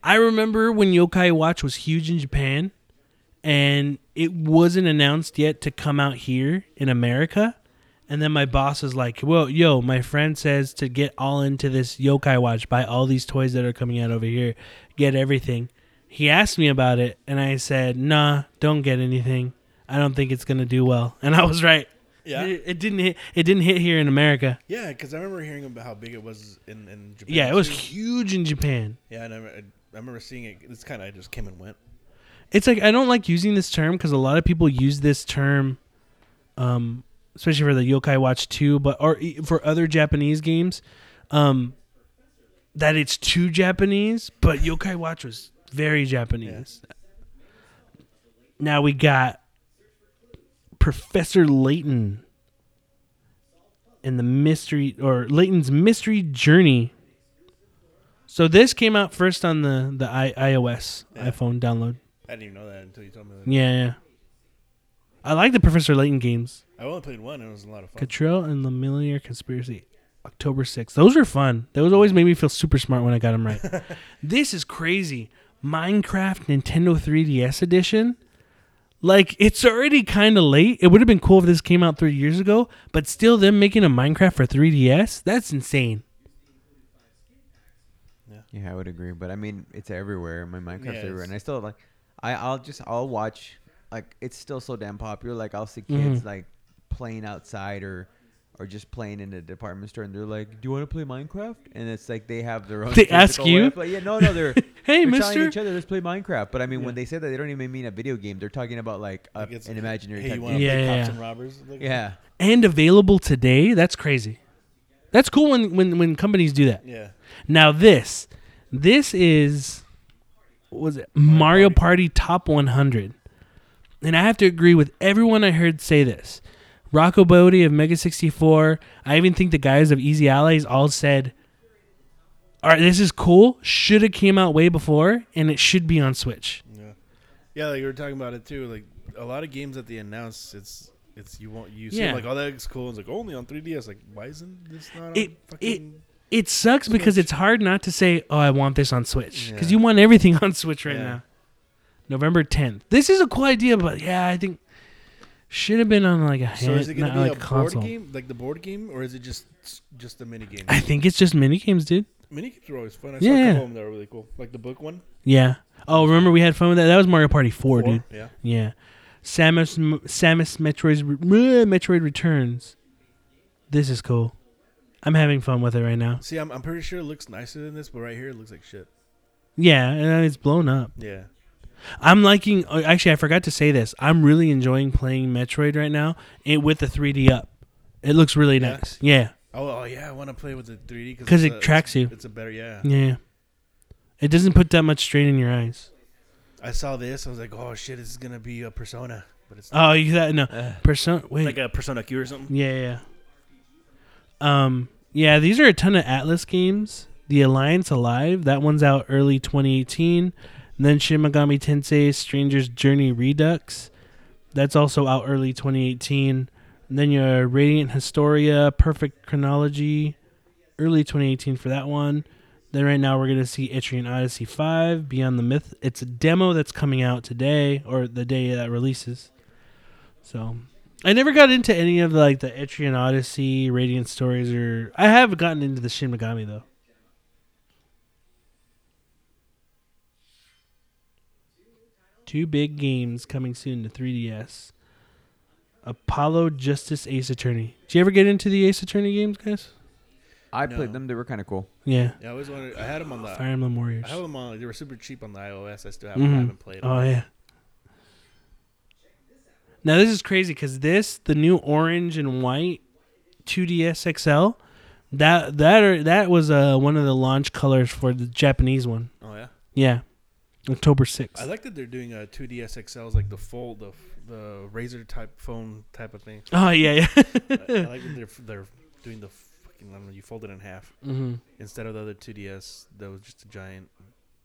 I remember when Yokai Watch was huge in Japan and it wasn't announced yet to come out here in America. And then my boss was like, Well, yo, my friend says to get all into this Yokai Watch, buy all these toys that are coming out over here, get everything. He asked me about it, and I said, Nah, don't get anything. I don't think it's gonna do well. And I was right. Yeah. It, it didn't hit. It didn't hit here in America. Yeah, because I remember hearing about how big it was in, in Japan. Yeah, it was huge in Japan. Yeah, and I, I, I remember seeing it. It's kind of just came and went. It's like I don't like using this term because a lot of people use this term, um, especially for the Yokai Watch Two, but or for other Japanese games, um, that it's too Japanese. But Yokai Watch was very Japanese. Now we got Professor Layton and the mystery or Layton's mystery journey. So this came out first on the the I, iOS Yeah. iPhone download. I didn't even know that until you told me. That. Yeah, yeah. I like the Professor Layton games. I only played one. It was a lot of fun. Katrielle and the Millionaire Conspiracy, October 6th. Those were fun. Those always made me feel super smart when I got them right. this is crazy. Minecraft Nintendo 3DS edition. Like, it's already kind of late. It would have been cool if this came out three years ago, but still, them making a Minecraft for 3DS? That's insane. Yeah, I would agree. But I mean, it's everywhere. My Minecraft's Yeah, everywhere, it's- and I still like. I I'll just I'll watch. Like it's still so damn popular. Like I'll see kids Mhm. like playing outside or. Or just playing in a department store, and they're like, "Do you want to play Minecraft?" And it's like they have their own. They ask you? way of play- yeah, no, no, they're Hey, they're telling mister. each other, "Let's play Minecraft." But I mean, when they say that, they don't even mean a video game. They're talking about like, a, an imaginary Hey, you want to Yeah, play yeah, cops yeah. and robbers? Like, Yeah, And available today? That's crazy. That's cool when, when, when companies do that. Yeah. Now this, this is, what was it Mario Party Top 100, and I have to agree with everyone I heard say this. Rocco Botte of Mega 64. I even think the guys of Easy Allies all said, "All right, this is cool. Should have came out way before, and it should be on Switch." Yeah. Yeah, like you were talking about it too. Like a lot of games that they announce, it's it's you won't you see Yeah. like oh that looks cool. It's like only on 3DS. Like why isn't this not It- on fucking? It sucks because it's hard not to say, "Oh, I want this on Switch," because Yeah. you want everything on Switch right Yeah. now. November 10th. This is a cool idea, but yeah, I think should have been on like a so is it gonna not be like a board console. game, like the board game, or is it just just a mini game? I think it's just mini games, dude. mini games are always fun. I Yeah, saw a couple of them that were really cool, like the book one. Yeah. Oh, remember we had fun with that? That was Mario Party 4, dude. Yeah. Yeah. Samus Samus Metroid's Metroid Returns. This is cool. I'm having fun with it right now. See, I'm I'm pretty sure it looks nicer than this, but right here it looks like shit. Yeah, and it's blown up. Yeah. I'm liking. oh, Actually, I forgot to say this. I'm really enjoying playing Metroid right now it, with the 3D up. It looks really Yeah? nice. Yeah, Oh, oh yeah, I want to play with the 3D because it a- tracks it's- you. It's a better yeah. yeah. It doesn't put that much strain in your eyes. I saw this, I was like, oh shit, this is gonna be a Persona, but it's Not. Oh, you that no Uh, Persona. Wait, like a Persona Q or something. Yeah, yeah. Um, yeah, these are a ton of Atlus games. The Alliance Alive, that one's out early 2018. And then Shin Megami Tensei Stranger's Journey Redux, that's also out early 2018. And then your Radiant Historia Perfect Chronology, early 2018 for that one. Then right now we're gonna see Etrian Odyssey 5, Beyond the Myth. It's a demo that's coming out today or the day that releases. So I never got into any of the, like the Etrian Odyssey, Radiant Stories, or I have gotten into the Shin Megami though. Two big games coming soon to 3DS. Apollo Justice Ace Attorney. Did you ever get into the Ace Attorney games, guys? I No. played them. They were kind of cool. Yeah. Yeah, I always wanted. I had them on the. Fire Emblem Warriors. I have them on. They were super cheap on the iOS. I still have them. I Mhm. haven't played. 'em. Oh yeah. Now this is crazy because this, the new orange and white 2DS XL, that that are, that was uh one of the launch colors for the Japanese one. Oh yeah. Yeah, October sixth. I like that they're doing a 2DS XLs like the fold, the the razor type phone type of thing. oh yeah, yeah. I, I like that they're they're doing the fucking. I don't know. You fold it in half hmm instead of the other 2DS that was just a giant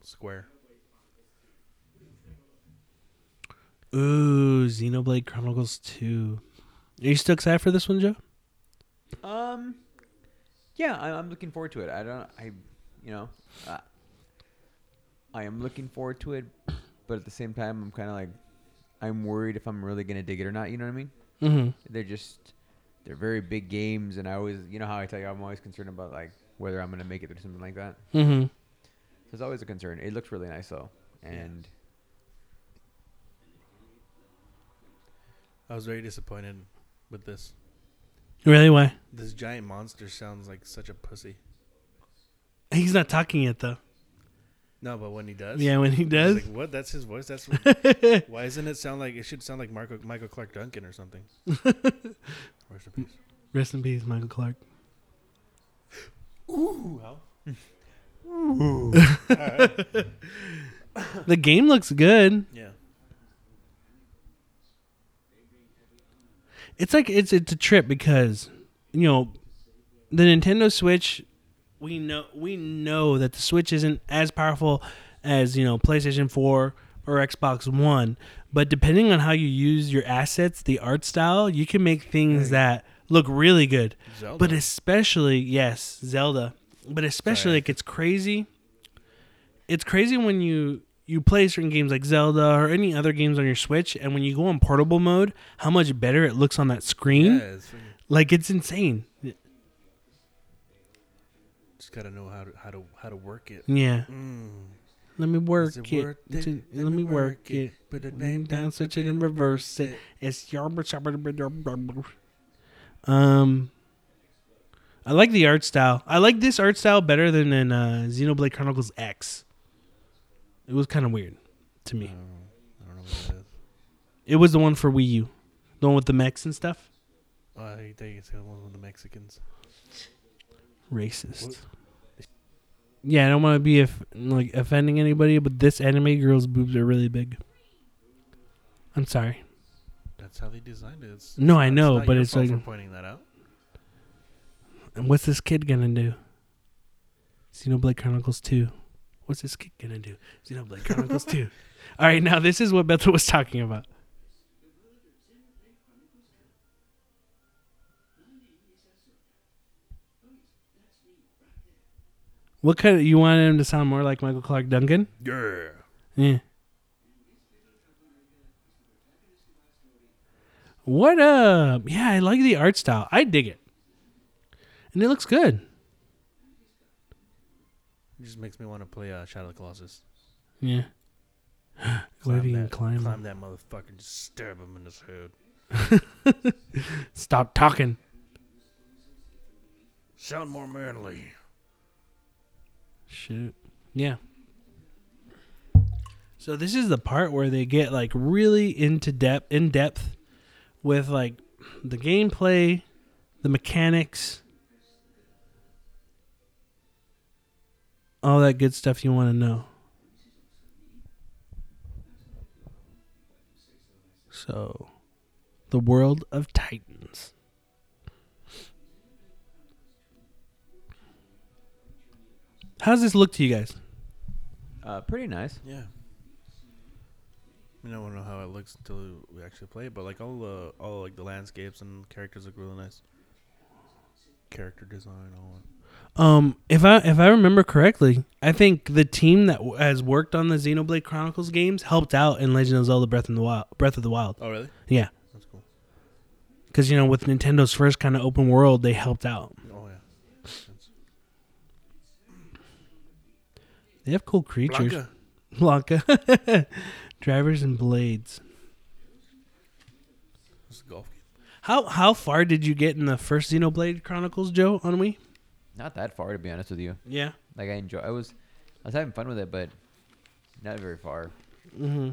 square. Ooh, Xenoblade Chronicles two. Are you still excited for this one, Joe? Um, yeah, I, I'm looking forward to it. I don't, I, you know, uh, I am looking forward to it, but at the same time, I'm kind of like, I'm worried if I'm really gonna dig it or not. You know what I mean? Mm-hmm. They're just, they're very big games, and I always, you know how I tell you, I'm always concerned about like whether I'm gonna make it or something like that. Mm-hmm. So it's always a concern. It looks really nice though, and I was very disappointed with this. Really? Why? This giant monster sounds like such a pussy. He's not talking yet though. No, but when he does, Yeah, when he it's does. like what? That's his voice. That's why doesn't it sound like it should sound like Marco, Michael Clarke Duncan or something? Rest in peace. Rest in peace, Michael Clarke. Ooh, how? The game looks good. Yeah. It's like it's it's a trip because you know the Nintendo Switch. We know we know that the Switch isn't as powerful as you know PlayStation Four or Xbox One, but depending on how you use your assets, the art style, you can make things that look really good. Zelda. But especially yes, Zelda. But especially Sorry. like it's crazy. It's crazy when you you play certain games like Zelda or any other games on your Switch, and when you go on portable mode, how much better it looks on that screen. yeah, it's Like it's insane. just gotta know how to how to how to work it. Yeah. Mm. Let me work it. it? To- Let me work it. Put the Name down, down, switch it, and reverse it. It's your um. I like the art style. I like this art style better than in uh, Xenoblade Chronicles X. It was kind of weird to I me. don't. I don't know what that is. It was the one for Wii U, the one with the mechs and stuff. Oh, I think it's the one with the Mexicans. Racist. What? Yeah, I don't want to be if, like offending anybody, but this anime girl's boobs are really big. I'm sorry. That's how they designed it. It's, No, I know, but it's like- pointing that out. And what's this kid gonna do? Xenoblade Chronicles 2. What's this kid gonna do? Xenoblade Chronicles 2. All right, now this is what Bethel was talking about. What kind of you wanted him to sound more like Michael Clarke Duncan? Yeah. Yeah. What up? Yeah, I like the art style. I dig it. And it looks good. It just makes me want to play uh, Shadow of the Colossus. Yeah. What if that, climb? climb that motherfucker and just stab him in his head. Stop talking. Sound more manly. Shoot. Yeah. So this is the part where they get like really into depth in depth with like the gameplay, the mechanics, all that good stuff you want to know. So, the world of Titans. How's this look to you guys? uh, pretty nice. Yeah. I mean, I don't know how it looks until we actually play it, but like all the all like the landscapes and characters look really nice. Character design, all. that. Um, if I if I remember correctly, I think the team that w- has worked on the Xenoblade Chronicles games helped out in Legend of Zelda: Breath of the Wild. Breath of the Wild. Oh, really? Yeah, That's cool. because you know with Nintendo's first kind of open world, they helped out. Oh yeah. They have cool creatures. Blanca. Blanca, drivers and blades. It's a golf game. How how far did you get in the first Xenoblade Chronicles, Joe? On Wii? Not that far, to be honest with you. Yeah. Like I enjoy. I was, I was having fun with it, but not very far. Mm-hmm.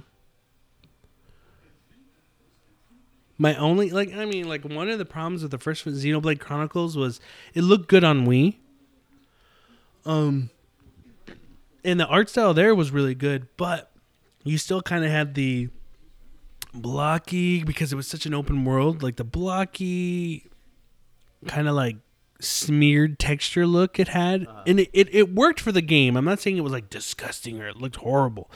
My only like I mean like one of the problems with the first Xenoblade Chronicles was it looked good on Wii. Um and the art style there was really good, but you still kind of had the blocky because it was such an open world, like the blocky kind of like smeared texture look it had. Uh-huh. And it, it, it worked for the game. I'm not saying it was like disgusting or it looked horrible.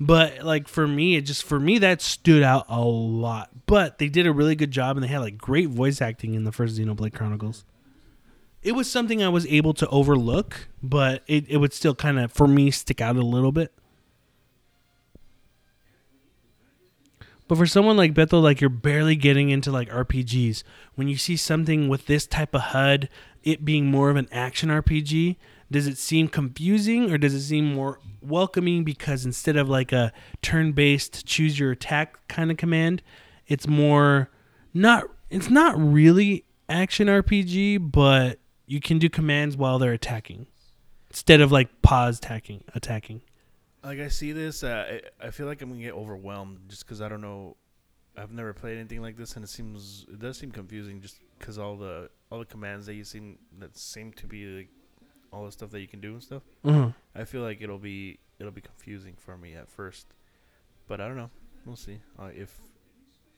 But like for me, it just for me that stood out a lot. But they did a really good job and they had like great voice acting in the first Xenoblade Chronicles. It was something I was able to overlook, but it, it would still kind of for me stick out a little bit. But for someone like Bethel, like you're barely getting into like RPGs. When you see something with this type of HUD, it being more of an action RPG, does it seem confusing or does it seem more welcoming because instead of like a turn-based choose your attack kind of command, it's more not it's not really action RPG, but you can do commands while they're attacking instead of like pause attacking attacking. Like I see this, uh, I, I feel like I'm gonna get overwhelmed just because I don't know. I've never played anything like this, and it seems it does seem confusing just because all the all the commands that you seem that seem to be like all the stuff that you can do and stuff. Uh-huh. I feel like it'll be it'll be confusing for me at first, but I don't know. We'll see. Uh, if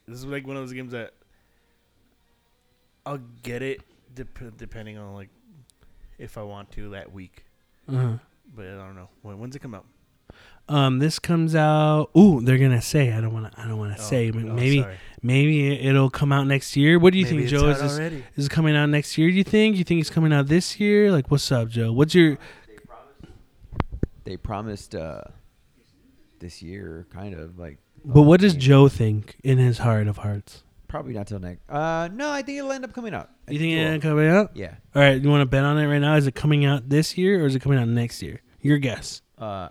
this is like one of those games that I'll get it dep- depending on like if I want to that week, Uh-huh. but I don't know. When, when's it come out? Um, this comes out. Ooh, they're gonna say. I don't want to. I don't want to Oh, say. but oh, maybe, sorry. maybe it'll come out next year. What do you Maybe think, it's Joe? out Is this, already. is it coming out next year? Do you think? You think it's coming out this year? Like, what's up, Joe? What's your? They promised uh, this year, kind of like. But what does. Joe think in his heart of hearts? Probably not till next. Uh, no, I think it'll end up coming out. I You think it will. it's coming out? Yeah. All right. You want to bet on it right now? Is it coming out this year or is it coming out next year? Your guess. Uh,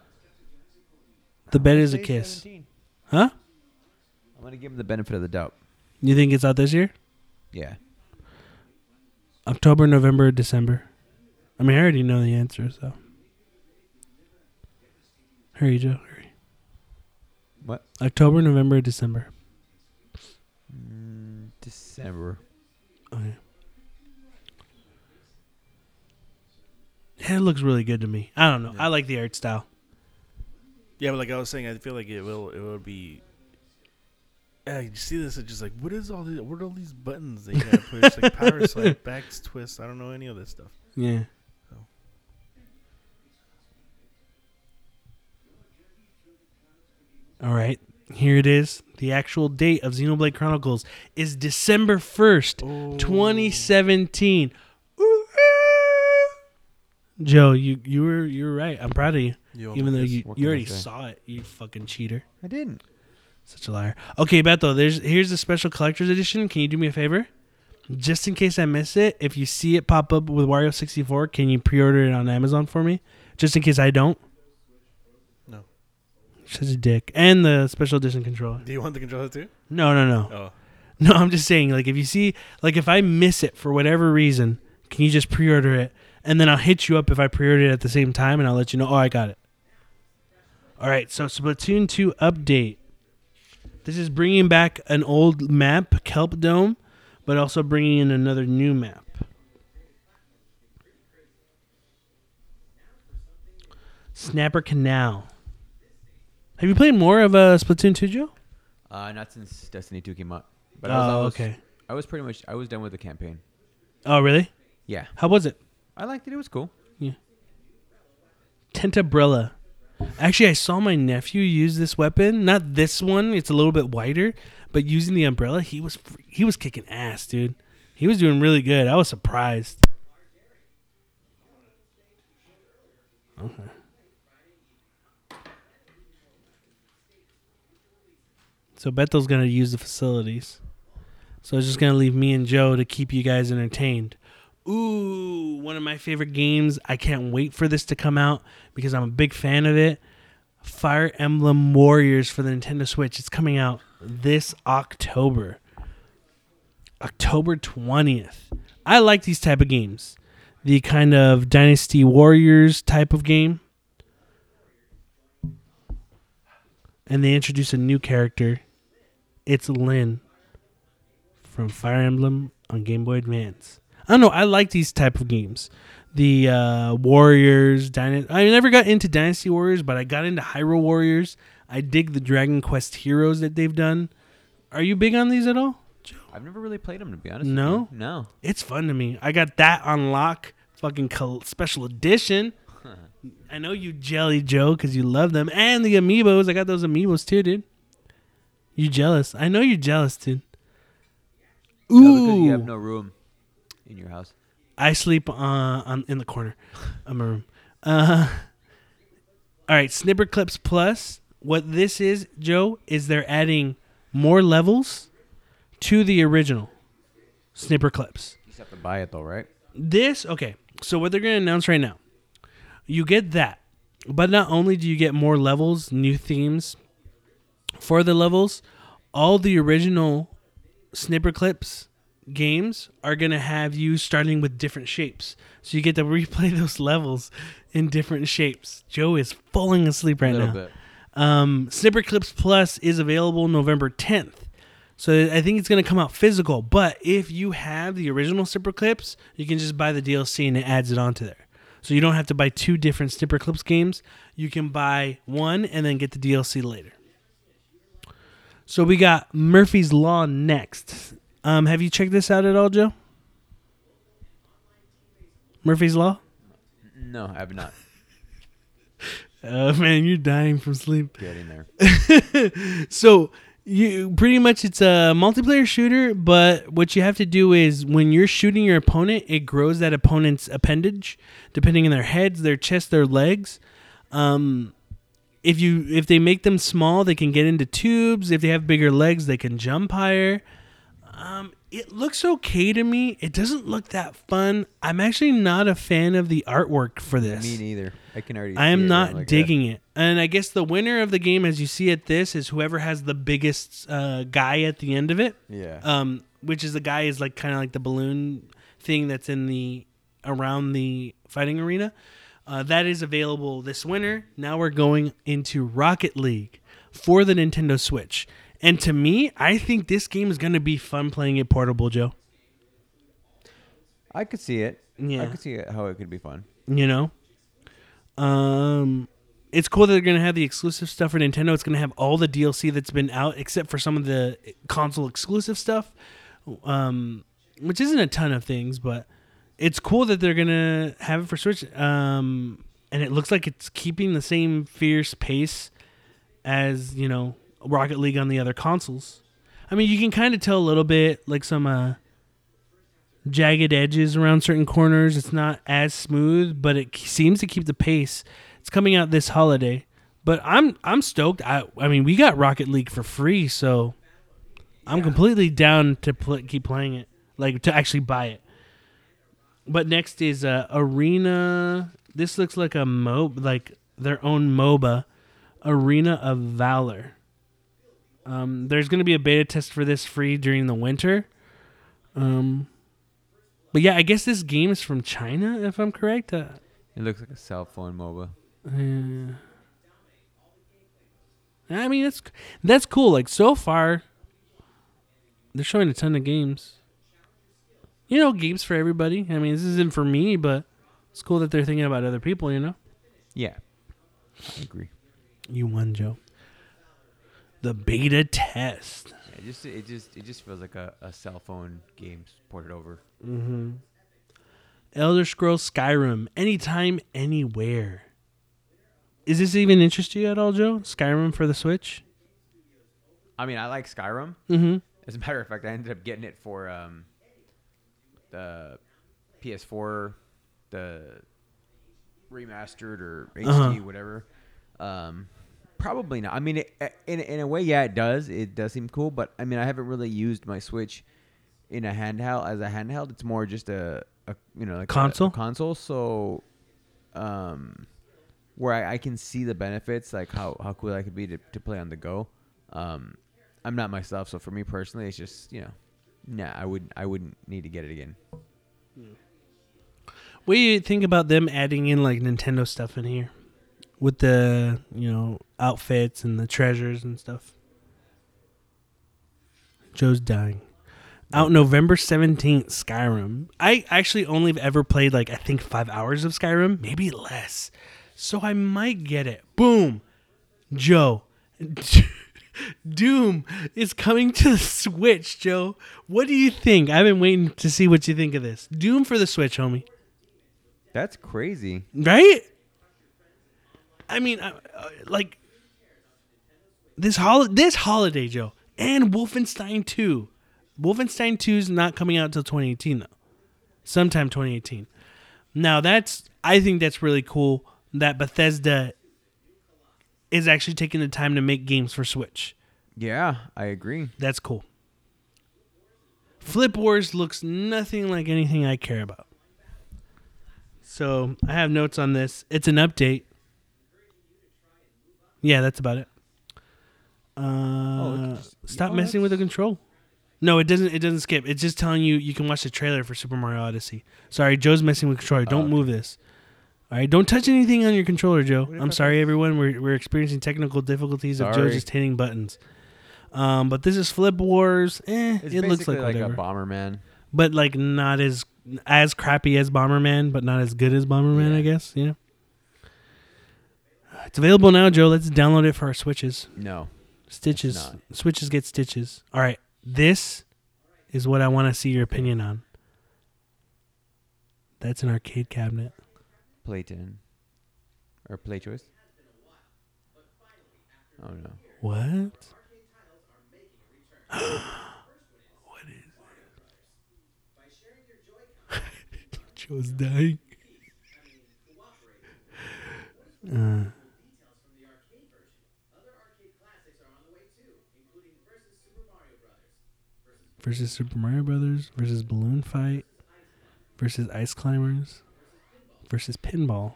The bet is a kiss. 17. Huh? I'm gonna give him the benefit of the doubt. You think it's out this year? Yeah. October, November, December. I mean, I already know the answer, so. Hurry, Joe. Hurry. What? October, November, December. Mm, December. Okay. Yeah, it looks really good to me. I don't know. I like the art style. Yeah, but like I was saying, I feel like it will it will be. Yeah, you see this? It's just like, what is all these? What are all these buttons that you gotta push? like power slide, backs, twist. I don't know any of this stuff. Yeah. So. All right. Here it is. The actual date of Xenoblade Chronicles is December 1st, 2017. Ooh, ah. Joe, you you were you were right. I'm proud of you. You Even though you, you already saw it, you fucking cheater. I didn't. Such a liar. Okay, Beto, there's here's the special collector's edition. Can you do me a favor? Just in case I miss it, if you see it pop up with Wario 64, can you pre-order it on Amazon for me? Just in case I don't. No. Such a dick. And the special edition controller. Do you want the controller too? No, no, no. Oh, No, I'm just saying, like, if you see, like, if I miss it for whatever reason, can you just pre order it? And then I'll hit you up if I pre order it at the same time and I'll let you know, oh, I got it. All right, so Splatoon 2 update. This is bringing back an old map, Kelp Dome, but also bringing in another new map. Snapper Canal. Have you played more of uh, Splatoon 2, Joe? Uh, not since Destiny 2 came out. But I was, I Oh, was, okay. I was pretty much I was done with the campaign. Oh, really? Yeah. How was it? I liked it. It was cool. Tentabrella. Actually, I saw my nephew use this weapon. Not this one; it's a little bit wider. But using the umbrella, he was he was kicking ass, dude. He was doing really good. I was surprised. Okay. So Bethel's gonna use the facilities. So it's just gonna leave me and Joe to keep you guys entertained. Ooh, one of my favorite games. I can't wait for this to come out because I'm a big fan of it. Fire Emblem Warriors for the Nintendo Switch. It's coming out this October. October 20th. I like these type of games. the kind of Dynasty Warriors type of game. And they introduce a new character. It's Lyn from Fire Emblem on Game Boy Advance. I don't know. I like these type of games. The uh, Warriors, Dynasty. I never got into Dynasty Warriors, but I got into Hyrule Warriors. I dig the Dragon Quest heroes that they've done. Are you big on these at all? I've never really played them to be honest. with No? you. no. It's fun to me. I got that on lock, fucking col- special edition. I know you jelly Joe because you love them, and the amiibos. I got those amiibos too, dude. You jealous? I know you're jealous, dude. No, because you have no room in your house. I sleep uh, on in the corner of my room. Uh, all right, Snipper Clips Plus. What this is, Joe, is they're adding more levels to the original Snipper Clips. You just have to buy it though, right? This okay. So what they're gonna announce right now, you get that, but not only do you get more levels, new themes for the levels, all the original snipper clips games are gonna have you starting with different shapes, so you get to replay those levels in different shapes. Joe is falling asleep right now. bit. Um, Snipper Clips Plus is available November 10th. So I think it's going to come out physical. But if you have the original Snipper Clips, you can just buy the DLC and it adds it onto there. So you don't have to buy two different Snipper Clips games. You can buy one and then get the DLC later. So we got Murphy's Law next. Um, have you checked this out at all, Joe? Murphy's Law? No, I have not. Oh man, you're dying from sleep. Get in there. so you pretty much it's a multiplayer shooter, but what you have to do is when you're shooting your opponent, it grows that opponent's appendage, depending on their heads, their chest, their legs. Um, if you if they make them small, they can get into tubes. If they have bigger legs, they can jump higher. Um, it looks okay to me. It doesn't look that fun. I'm actually not a fan of the artwork for this. Me neither. I can already. I am not like, digging it. And I guess the winner of the game, as you see at this, is whoever has the biggest uh, guy at the end of it. Yeah. Um, which is the guy is like kind of like the balloon thing that's in the around the fighting arena. Uh, that is available this winter. Now we're going into Rocket League for the Nintendo Switch. And to me, I think this game is going to be fun playing it portable, Joe. I could see it. Yeah. I could see it, how it could be fun. you know um it's cool that they're gonna have the exclusive stuff for nintendo it's gonna have all the dlc that's been out except for some of the console exclusive stuff um which isn't a ton of things but it's cool that they're gonna have it for switch um and it looks like it's keeping the same fierce pace as you know rocket league on the other consoles i mean you can kind of tell a little bit like some uh jagged edges around certain corners. It's not as smooth, but it seems to keep the pace. It's coming out this holiday, but I'm I'm stoked. I I mean, we got Rocket League for free, so I'm completely down to pl- keep playing it, like to actually buy it. But next is uh, Arena. This looks like a mo like their own MOBA, Arena of Valor. Um, there's going to be a beta test for this free during the winter. Um, but yeah, I guess this game is from China, if I'm correct. Uh, It looks like a cell phone MOBA. uh, I mean, that's that's cool. Like so far, they're showing a ton of games. You know, games for everybody. I mean, this isn't for me, but it's cool that they're thinking about other people. You know, Yeah. I agree. you won, Joe. The beta test. Yeah, it just it just it just feels like a, a cell phone game ported over. Mm-hmm. Elder Scrolls Skyrim, anytime, anywhere. Is this even interest you at all, Joe? Skyrim for the Switch? I mean, I like Skyrim. Mm-hmm. As a matter of fact, I ended up getting it for um, the PS4, the remastered or HD, Uh-huh. whatever. Um, probably not. I mean, it, in in a way, yeah, it does. It does seem cool, but I mean, I haven't really used my Switch in a handheld as a handheld. It's more just a, a you know, like Console? a console. So, um, where I, I can see the benefits, like how how cool that could be to, to play on the go. Um, I'm not myself, so for me personally, it's just you know, nah, I wouldn't I wouldn't need to get it again. What do you think about them adding in like Nintendo stuff in here, with the you know outfits and the treasures and stuff? Joe's dying. Out November seventeenth, Skyrim. I actually only have ever played like I think five hours of Skyrim, maybe less. So I might get it. Boom, Joe. Doom is coming to the Switch, Joe. What do you think? I've been waiting to see what you think of this. Doom for the Switch, homie. That's crazy. Right? I mean, uh, uh, like this hol- this holiday, Joe, and Wolfenstein 2. Wolfenstein 2 is not coming out until 2018 though. Sometime 2018. Now that's I think that's really cool that Bethesda is actually taking the time to make games for Switch. Yeah, I agree. That's cool. Flip Wars looks nothing like anything I care about. So I have notes on this. It's an update. Yeah, that's about it. Uh, just- stop oh, messing with the control. No, it doesn't. It doesn't skip. It's just telling you you can watch the trailer for Super Mario Odyssey. Sorry, Joe's messing with the controller. Don't okay. move this. All right, don't touch anything on your controller, Joe. I'm sorry, everyone. We're we're experiencing technical difficulties of Joe just hitting buttons. Um, but this is Flip Wars. Eh, It's it looks like, like, whatever, a Bomberman. but like not as as crappy as Bomberman, but not as good as Bomberman. I Yeah. guess. Yeah. It's available now, Joe. Let's download it for our switches. No. Stitches. Switches get stitches. All right. This is what I want to see your opinion on. That's an arcade cabinet. Play 10. Or play choice. Oh no. What? what is it? Joe's dying. Uh, versus Super Mario Brothers versus Balloon Fight versus Ice Climbers versus Pinball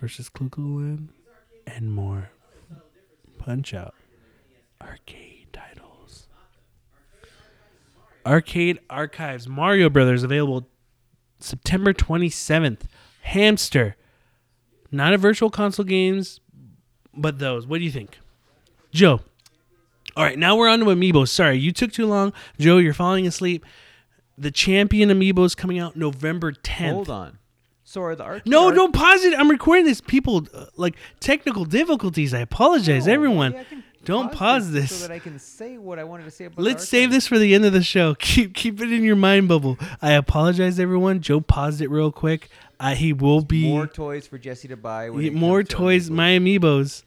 versus Clu Clu Land and more. Punch Out. Arcade titles. Arcade Archives. Mario Brothers available September 27th. Hamster. Not a virtual console games, but those. What do you think? Joe. All right, now we're on to Amiibo. Sorry, you took too long. Joe, you're falling asleep. The Champion Amiibo is coming out November 10th. Hold on. So are the arcade No, don't pause it. I'm recording this. People, uh, like technical difficulties. I apologize, No, everyone. maybe I can Don't pause this. so that I can say what I wanted to say about the Let's save this for the end of the show. Keep keep it in your mind bubble. I apologize, everyone. Joe paused it real quick. Uh, he will be more toys for Jesse to buy. When more comes to toys. Amiibo. My amiibos.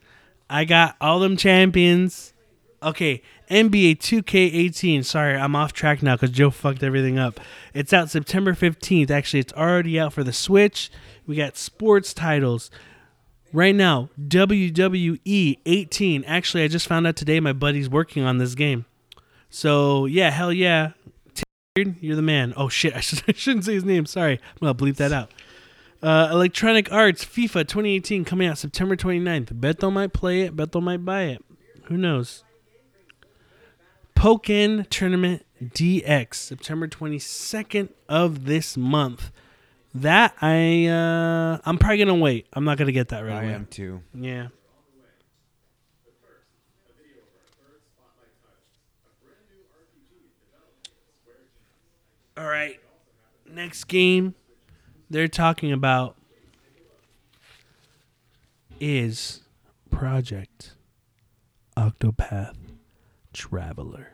I got all them champions. Okay, NBA 2K18. Sorry, I'm off track now because Joe fucked everything up. It's out September 15th. Actually, it's already out for the Switch. We got sports titles. Right now, WWE 18. Actually, I just found out today my buddy's working on this game. So, yeah, hell yeah. You're the man. Oh, shit. I shouldn't say his name. Sorry. I'm going to bleep that out. Uh, Electronic Arts FIFA 2018 coming out September 29th. Beto might play it. Beto might buy it. Who knows? Pokken Tournament DX September 22nd of this month. That I uh I'm probably gonna wait. I'm not gonna get that right away. I away. am too. Yeah. All right. Next game they're talking about is Project Octopath Traveler.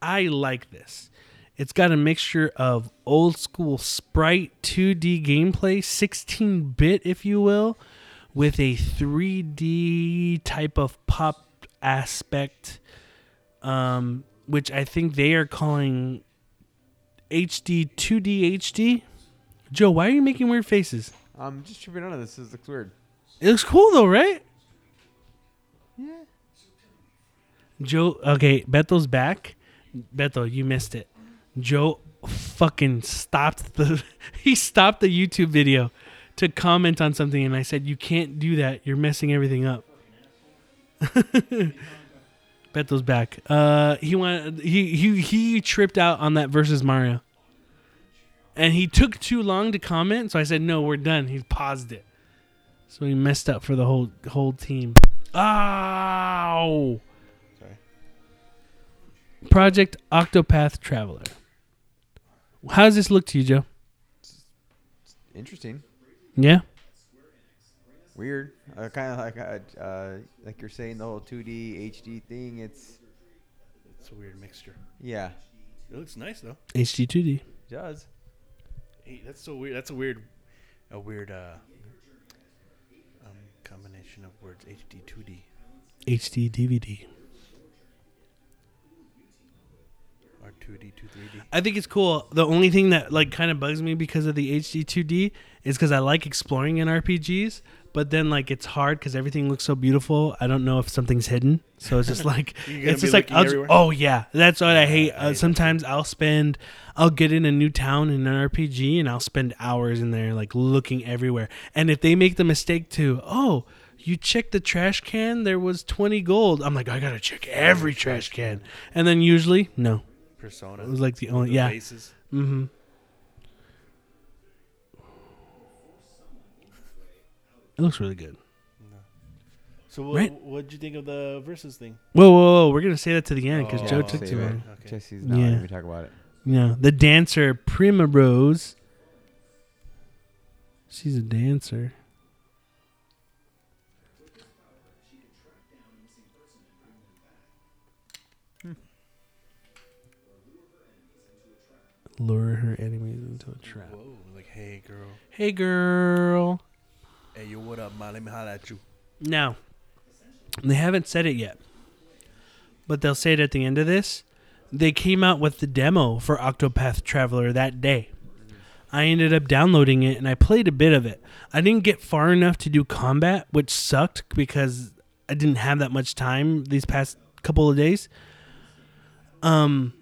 I like this. It's got a mixture of old school sprite 2D gameplay, 16 bit, if you will, with a 3D type of pop aspect, um, which I think they are calling HD 2D HD. Joe, why are you making weird faces? I'm just tripping out of this. This looks weird. It looks cool though, right? Yeah. Joe, okay, Beto's back. Beto, you missed it. Joe fucking stopped the he stopped the YouTube video to comment on something and I said you can't do that. You're messing everything up. Beto's back. Uh he went. he he he tripped out on that versus Mario. and he took too long to comment. So I said, "No, we're done." He paused it, so he messed up for the whole whole team. Ow! Sorry. Project Octopath Traveler. How does this look to you, Joe? Interesting. Yeah. Weird. Uh, kind of like uh, uh, like you're saying the whole 2D HD thing. It's It's a weird mixture. yeah, It looks nice though. HD2D. it does. Hey, that's so weird. That's a weird, a weird uh, um, combination of words. HD, 2D. HD DVD. Or 2D, 2 3D. I think it's cool. The only thing that like kind of bugs me because of the HD 2D is because I like exploring in RPGs, but then like it's hard because everything looks so beautiful. I don't know if something's hidden, so it's just like it's just like just, oh yeah, that's what I hate. Uh, sometimes I'll spend, I'll get in a new town in an RPG and I'll spend hours in there like looking everywhere. And if they make the mistake to oh. You check the trash can. There was twenty gold. I'm like, I gotta check every trash can, and then usually, no. Persona. It was like the only the yeah. Faces. Mm-hmm. It looks really good. So what, Right. what'd you think of the versus thing? Whoa, whoa, whoa! We're gonna say that to the end because Oh, Joe I'll took save too it. long. Okay. Jesse's not Yeah. letting me talk about it. Yeah, the dancer Primrose. She's a dancer. Lure her enemies into a trap. Whoa, like, hey, girl. Hey, girl. Hey, yo, what up, man? Let me holler at you. Now, they haven't said it yet, but they'll say it at the end of this. They came out with the demo for Octopath Traveler that day. I ended up downloading it and I played a bit of it. I didn't get far enough to do combat, which sucked because I didn't have that much time these past couple of days. Um,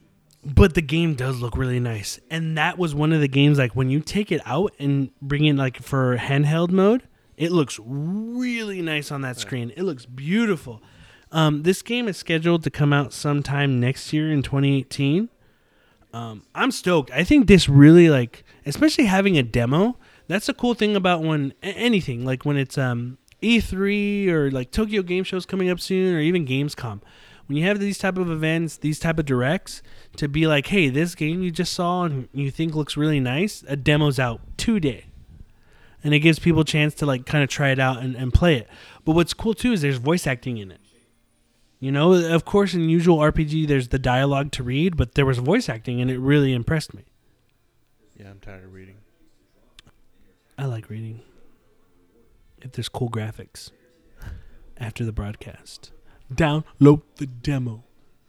but the game does look really nice, and that was one of the games like when you take it out and bring it like for handheld mode, it looks really nice on that screen. It looks beautiful. Um, this game is scheduled to come out sometime next year in 2018. Um, I'm stoked. I think this really like, especially having a demo. That's a cool thing about when anything like when it's um E3 or like Tokyo Game Show's coming up soon or even Gamescom. When you have these type of events, these type of directs, to be like, hey, this game you just saw and you think looks really nice, a demo's out today. And it gives people a chance to like kind of try it out and, and play it. But what's cool too is there's voice acting in it. You know, of course, in usual RPG, there's the dialogue to read, but there was voice acting, and it really impressed me. Yeah, I'm tired of reading. I like reading. If there's cool graphics after the broadcast, download the demo.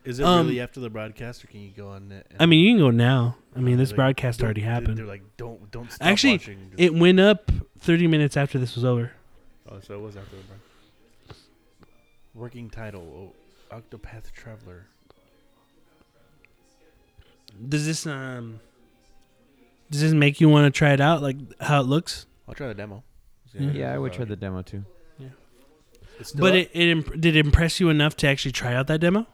Is it Um, really after the broadcast, or can you go on it? and- I mean, you can go now. I mean, this Like, broadcast don't- already they're- happened. They're like, don't, don't stop Actually, watching. Just- It went up 30 minutes after this was over. oh, so it was after the broadcast. Working title: oh, Octopath Traveler. Does this um? Does this make you want to try it out? Like how it looks? I'll try the demo. See Yeah. how Yeah, I would try the demo too. It's still But it, it imp- did it impress you enough to actually try out that demo?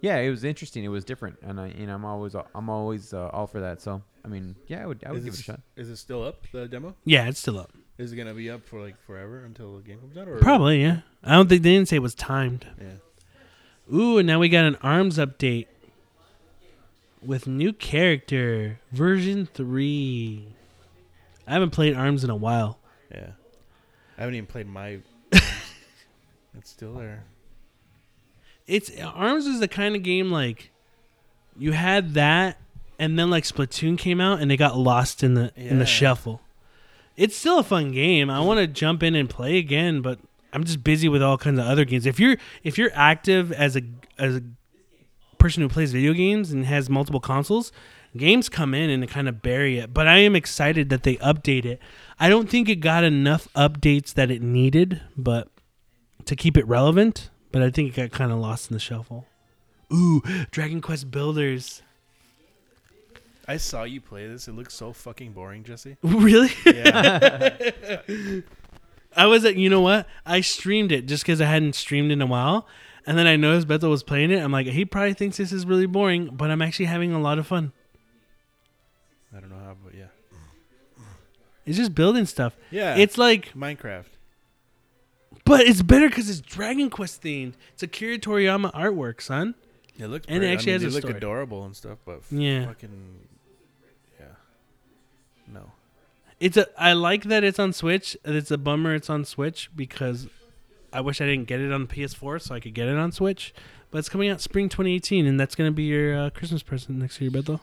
Yeah, it was interesting. It was different, and I, you know, I'm always, I'm always uh, all for that. So, I mean, yeah, I would, I would Is give it a shot. Is it still up? The demo Yeah, it's still up. is it gonna be up for like forever until the game comes out? Or Probably, yeah. I don't think they didn't say it was timed. Yeah. Ooh, and now we got an arms update with new character version three. I haven't played arms in a while. Yeah. I haven't even played my. It's still there. It's arms is the kind of game like you had that, and then like Splatoon came out, and they got lost in the in Yeah. the shuffle. It's still a fun game. I want to jump in and play again, but I'm just busy with all kinds of other games. If you're if you're active as a as a person who plays video games and has multiple consoles, games come in and kind of bury it. But I am excited that they update it. I don't think it got enough updates that it needed, but to keep it relevant. But I think it got kind of lost in the shuffle. Ooh, Dragon Quest Builders. I saw you play this. It looks so fucking boring, Jesse. really? Yeah. I was at, you know what? I streamed it just because I hadn't streamed in a while. And then I noticed Beto was playing it. I'm like, he probably thinks this is really boring, but I'm actually having a lot of fun. I don't know how, but yeah. It's just building stuff. Yeah. It's like, Minecraft. But it's better because it's Dragon Quest themed. It's Akira Toriyama artwork, son. It looks And it actually I mean, has they a look story. adorable and stuff, but Yeah. fucking yeah. No. It's a. I like that it's on Switch. It's a bummer it's on Switch because I wish I didn't get it on PS4 so I could get it on Switch. But it's coming out spring 2018, and that's gonna be your uh, Christmas present next year, Beto.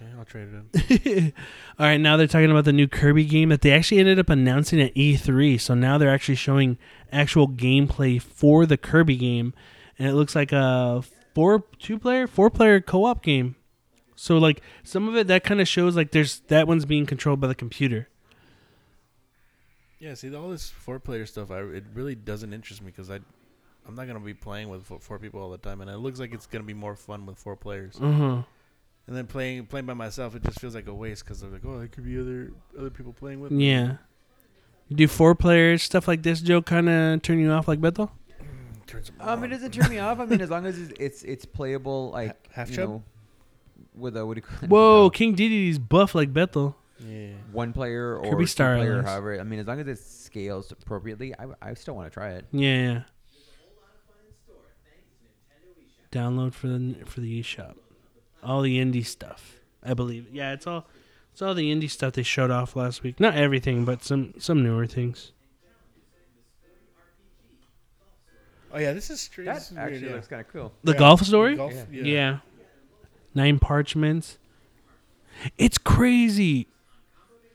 Well, f- okay, I'll trade it in. All right, now they're talking about the new Kirby game that they actually ended up announcing at E3. So now they're actually showing actual gameplay for the Kirby game, and it looks like a four two player, four player co op game. So like some of it that kind of shows like there's that one's being controlled by the computer. Yeah, see all this four player stuff. I it really doesn't interest me because I, I'm not gonna be playing with four, four people all the time, and it looks like it's gonna be more fun with four players. Huh. And then playing playing by myself, it just feels like a waste because they're like, oh, there could be other other people playing with. me. Yeah. You do four players stuff like this, Joe? Kind of turn you off like Beto? Turn Um, it doesn't turn me off. I mean, as long as it's it's, it's playable, like half you chub? know, with a what do you call it? Whoa, No. King Didi's buff like Beto. Yeah. one player or Kirby two Star player, Allies. however. I mean, as long as it scales appropriately, I, I still want to try it. Yeah, yeah. Download for the for the eShop. All the indie stuff, I believe. Yeah, it's all it's all the indie stuff they showed off last week. Not everything, but some some newer things. Oh yeah, this is strange. That this is actually weird, yeah. looks kind of cool. The Yeah, golf story. Golf, Yeah. Yeah. Nine parchments. It's crazy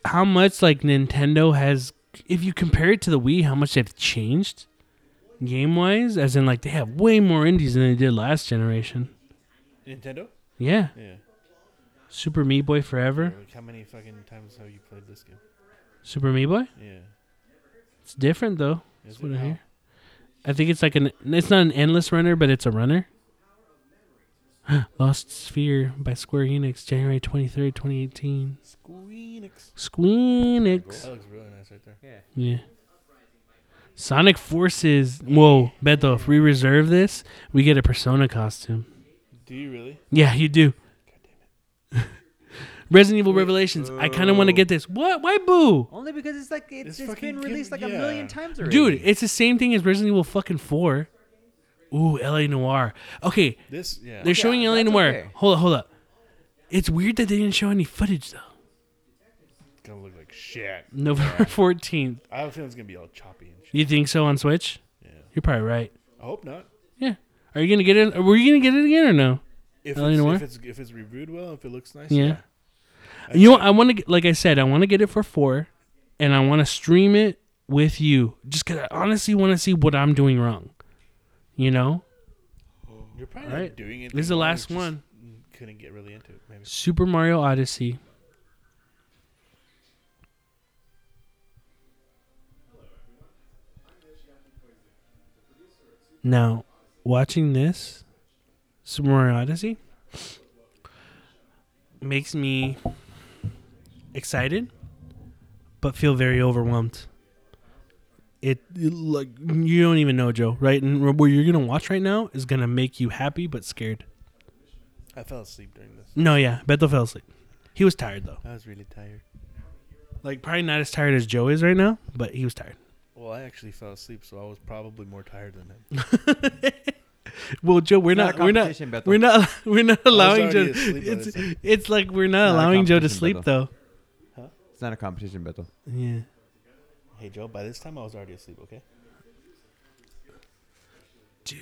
how much like Nintendo has if you compare it to the Wii, how much they've changed game wise, as in like they have way more indies than they did last generation. Nintendo. Yeah. Yeah. Super Meat Boy Forever. Like, how many fucking times have you played this game? Super Meat Boy? Yeah. It's different though. Is That's what? I hear. I think it's like an it's not an endless runner, but it's a runner. Lost Sphere by Square Enix, January twenty third, twenty eighteen. Squeenix. Squeenix. That looks really nice right there. Yeah. Yeah. Sonic Forces. Whoa, Beto, if we reserve this, we get a Persona costume. Do you really? Yeah, you do. God damn it. Resident Evil Wait, Revelations. I kind of want to get this. What? Why boo? Only because it's like it's, It's it's fucking been kid- released like a yeah. million times already. Dude, it's the same thing as Resident Evil fucking 4. Ooh, LA Noire. Okay, This, yeah. they're showing LA that's Noire. okay. Hold up, hold up. It's weird that they didn't show any footage though. It's gonna look like shit. November 14th. I have a feeling it's gonna be all choppy and shit. You think so on Switch? Yeah. You're probably right. I hope not. Are you going to get it? Were you going to get it again or no? If it's, if it's if it's reviewed well, if it looks nice, Yeah. yeah. You know, think- I want to get, like I said, I want to get it for four, and I want to stream it with you. Just cause I honestly want to see what I'm doing wrong. You know, You're probably Alright. not doing it. This is the last one. Couldn't get really into it. Maybe. Super Mario Odyssey. Now, watching this Mario Odyssey makes me excited, but feel very overwhelmed. It, it like you don't even know, Joe. Right, and what you're gonna watch right now is gonna make you happy but scared. I fell asleep during this. No, yeah, Beto fell asleep. He was tired though. I was really tired. Like probably not as tired as Joe is right now, but he was tired. Well, I actually fell asleep, so I was probably more tired than him. Well, Joe, we're not, not we're not competition, Beto. we're not we're not allowing Joe. already asleep by It's this time. it's like we're not Not allowing Joe to sleep Beto. though. It's not a competition, Beto. Yeah. Hey, Joe. By this time, I was already asleep. Okay. Dude.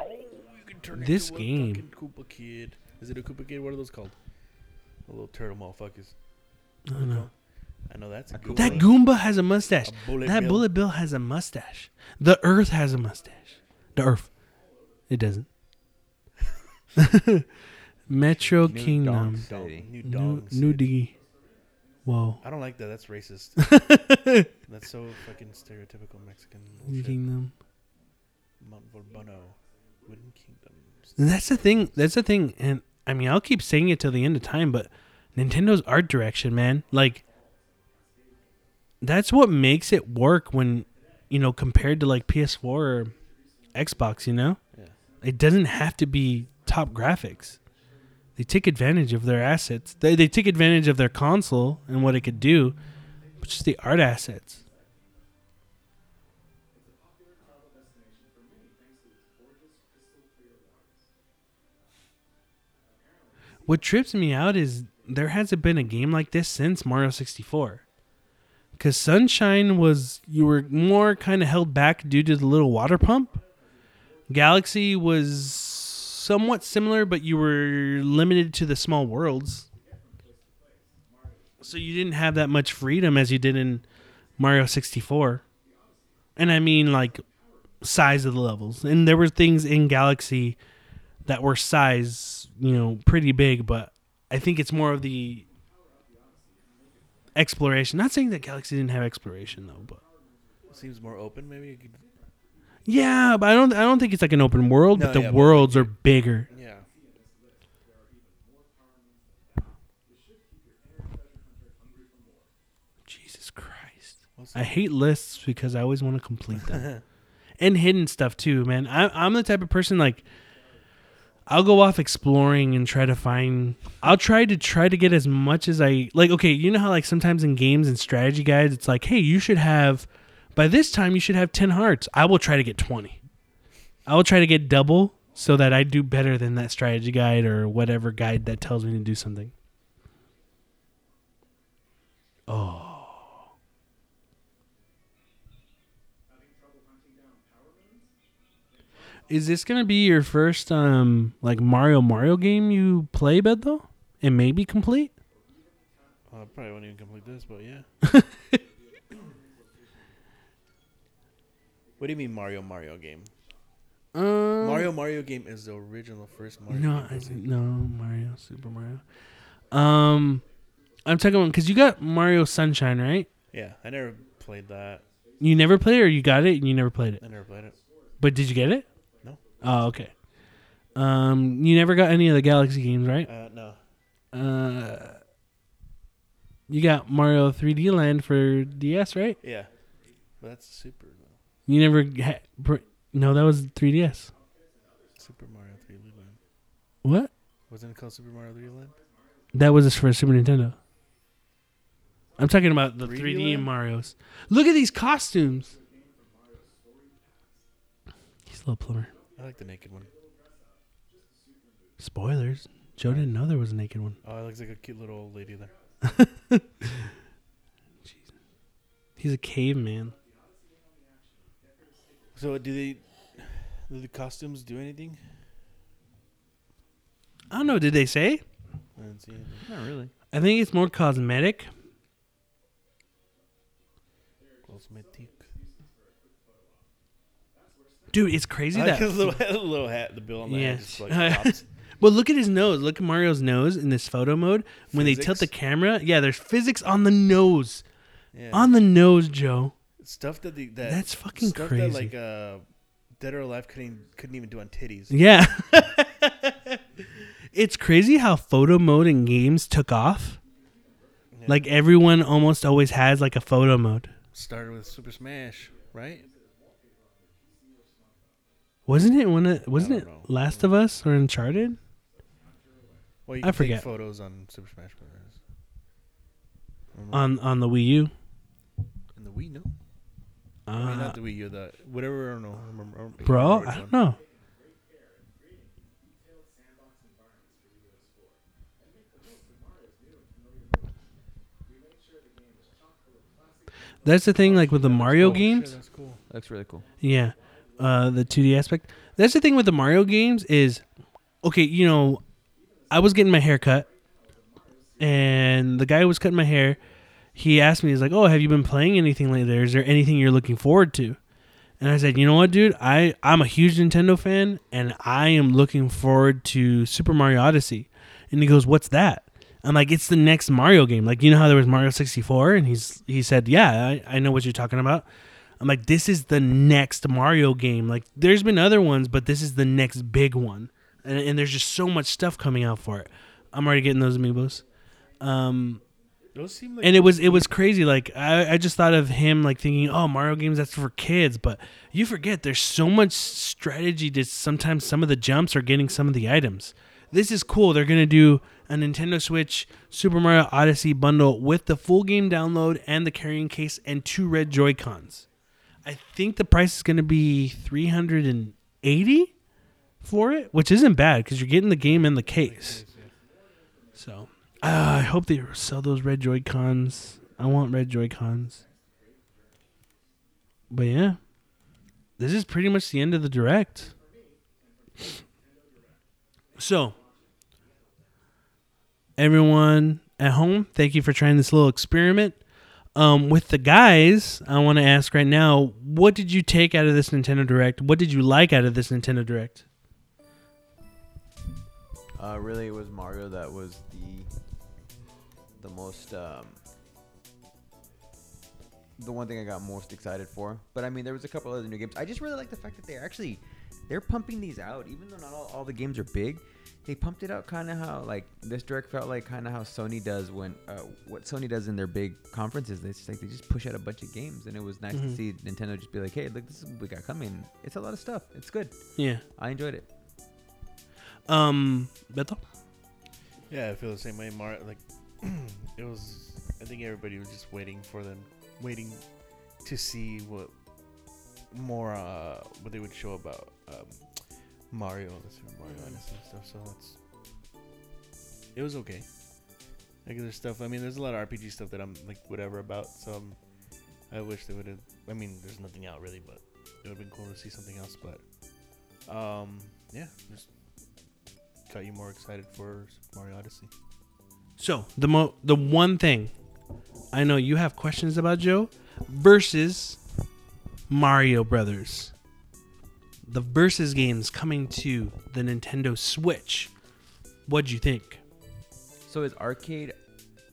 Oh, you can turn This into game. fucking Koopa Kid. Is it a Koopa Kid? What are those called? The little turtle motherfuckers. I don't know. I know that's a Goomba. That Goomba has a mustache. A bullet that bill. Bullet Bill has a mustache. The Earth has a mustache. The Earth. It doesn't. Metro New Kingdom. Dong- City. New New, dong. new diggy. Whoa. I don't like that. That's racist. That's so fucking stereotypical Mexican. New. Kingdom. Mount Volbono. Wooden Kingdoms. And that's the thing. That's the thing. And I mean, I'll keep saying it till the end of time, but Nintendo's art direction, man, like that's what makes it work when you know compared to like PS4 or Xbox. You know, Yeah. it doesn't have to be top graphics. They take advantage of their assets. They they take advantage of their console and what it could do, but just the art assets. What trips me out is there hasn't been a game like this since Mario 64. Because Sunshine was, you were more kind of held back due to the little water pump. Galaxy was somewhat similar, but you were limited to the small worlds. So you didn't have that much freedom as you did in Mario 64. And I mean, like, size of the levels. And there were things in Galaxy that were size, you know, pretty big, but I think it's more of the exploration. Not saying that Galaxy didn't have exploration though, but Seems more open, maybe. You could, yeah, but I don't I don't think it's like an open world, No, but the yeah, but worlds are bigger. yeah. Jesus Christ. I hate lists because I always want to complete them. and hidden stuff too, man. I I'm the type of person like I'll go off exploring and try to find I'll try to try to get as much as I like okay, you know how like sometimes in games and strategy guides it's like, "Hey, you should have by this time you should have 10 hearts." I will try to get 20. I will try to get double so that I do better than that strategy guide or whatever guide that tells me to do something. Oh. Is this gonna be your first um like Mario Mario game you play, Beto? It may be complete. I probably won't even complete this, but yeah. what do you mean Mario Mario game? Um, Mario Mario game is the original first Mario. No, game, I, isn't no Mario Super Mario. Um, I'm talking about because you got Mario Sunshine, right? Yeah, I never played that. You never played it, or you got it and you never played it. I never played it. But did you get it? Oh, okay. Um, you never got any of the Galaxy games, right? Uh, no. Uh, you got Mario 3D Land for DS, right? Yeah, but that's super though. You never had. No, that was 3DS. Super Mario 3D Land. What? Wasn't it called Super Mario 3D Land? That was for Super Nintendo. I'm talking about the 3D 3D, Land? Mario's. Look at these costumes. He's a little plumber. I like the naked one. Spoilers. Joe didn't know there was a naked one. Oh, it looks like a cute little old lady there. Jesus. He's a caveman. So do they? Do the costumes do anything? I don't know. Did they say? I didn't see anything. Not really. I think it's more cosmetic. Cosmetic. Dude, it's crazy I that. like his little, the little hat, the bill on the Yeah. head just like pops. Well, look at his nose. Look at Mario's nose in this photo mode. When they tilt the Physics? camera, yeah, there's physics on the nose. Yeah. On the nose, Joe. stuff that the that That's fucking stuff crazy. that like uh, Dead or Alive couldn't couldn't even do on titties. Yeah. it's crazy how photo mode in games took off. Like everyone almost always has like a photo mode. started with Super Smash, right? Wasn't it one of wasn't it know. Last of Us or Uncharted? Well, you I can forget. take photos on Super Smash Bros. Remember? On on the Wii U. in the Wii, no. I Uh, mean, not the Wii U, the whatever. I don't know. I remember, I remember bro, which I don't one. know. That's the thing, like with the Mario Oh, shit, games. that's cool. Looks really cool. Yeah, uh, the 2D aspect. That's the thing with the Mario games is, okay, you know, I was getting my hair cut, and the guy who was cutting my hair, he asked me, he's like, "Oh, have you been playing anything lately? Is there anything you're looking forward to?" And I said, "You know what, dude? I I'm a huge Nintendo fan, and I am looking forward to Super Mario Odyssey." And he goes, "What's that?" I'm like, "It's the next Mario game. Like, you know how there was Mario 64?" And he's he said, "Yeah, I, I know what you're talking about." I'm like, this is the next Mario game. Like, there's been other ones, but this is the next big one, and, and there's just so much stuff coming out for it. I'm already getting those amiibos. Um, Those seem like and it was it was crazy. Like, I, I just thought of him like thinking, oh, Mario games that's for kids, but you forget there's so much strategy. To sometimes some of the jumps are getting some of the items. this is cool. They're gonna do a Nintendo Switch Super Mario Odyssey bundle with the full game download and the carrying case and two red Joy Cons. I think the price is be three hundred and eighty for it, which isn't bad because you're getting the game and the case. So uh, I hope they sell those red Joy Cons. I want red Joy Cons. But yeah, this is pretty much the end of the direct. So, everyone at home, thank you for trying this little experiment. Um, with the guys, I want to ask right now, what did you take out of this Nintendo Direct? What did you like out of this Nintendo Direct? Uh, really, it was Mario that was the the most um, the one thing I got most excited for. But I mean, there was a couple other new games. I just really like the fact that they're actually they're pumping these out, even though not all, all the games are big. They pumped it out kind of how like this direct felt like kind of how Sony does when uh, what Sony does in their big conferences. They just like they just push out a bunch of games, and it was nice Mhm. to see Nintendo just be like, "Hey, look, this is what we got coming. It's a lot of stuff. It's good. Yeah. I enjoyed it." Um, Beto? Yeah, I feel the same way. Mar like it was. I think everybody was just waiting for them, waiting to see what more uh what they would show about um, Mario, Super Mario Odyssey and stuff. So it's it was okay. Like there's stuff. I mean, there's a lot of RPG stuff that I'm like whatever about. So I'm, I wish they would have. I mean, there's nothing out really, but it would have been cool to see something else. But um, yeah, just got you more excited for Super Mario Odyssey. So the mo the one thing I know you have questions about Joe versus Mario Brothers. The versus games coming to the Nintendo Switch. What'd you think? So is Arcade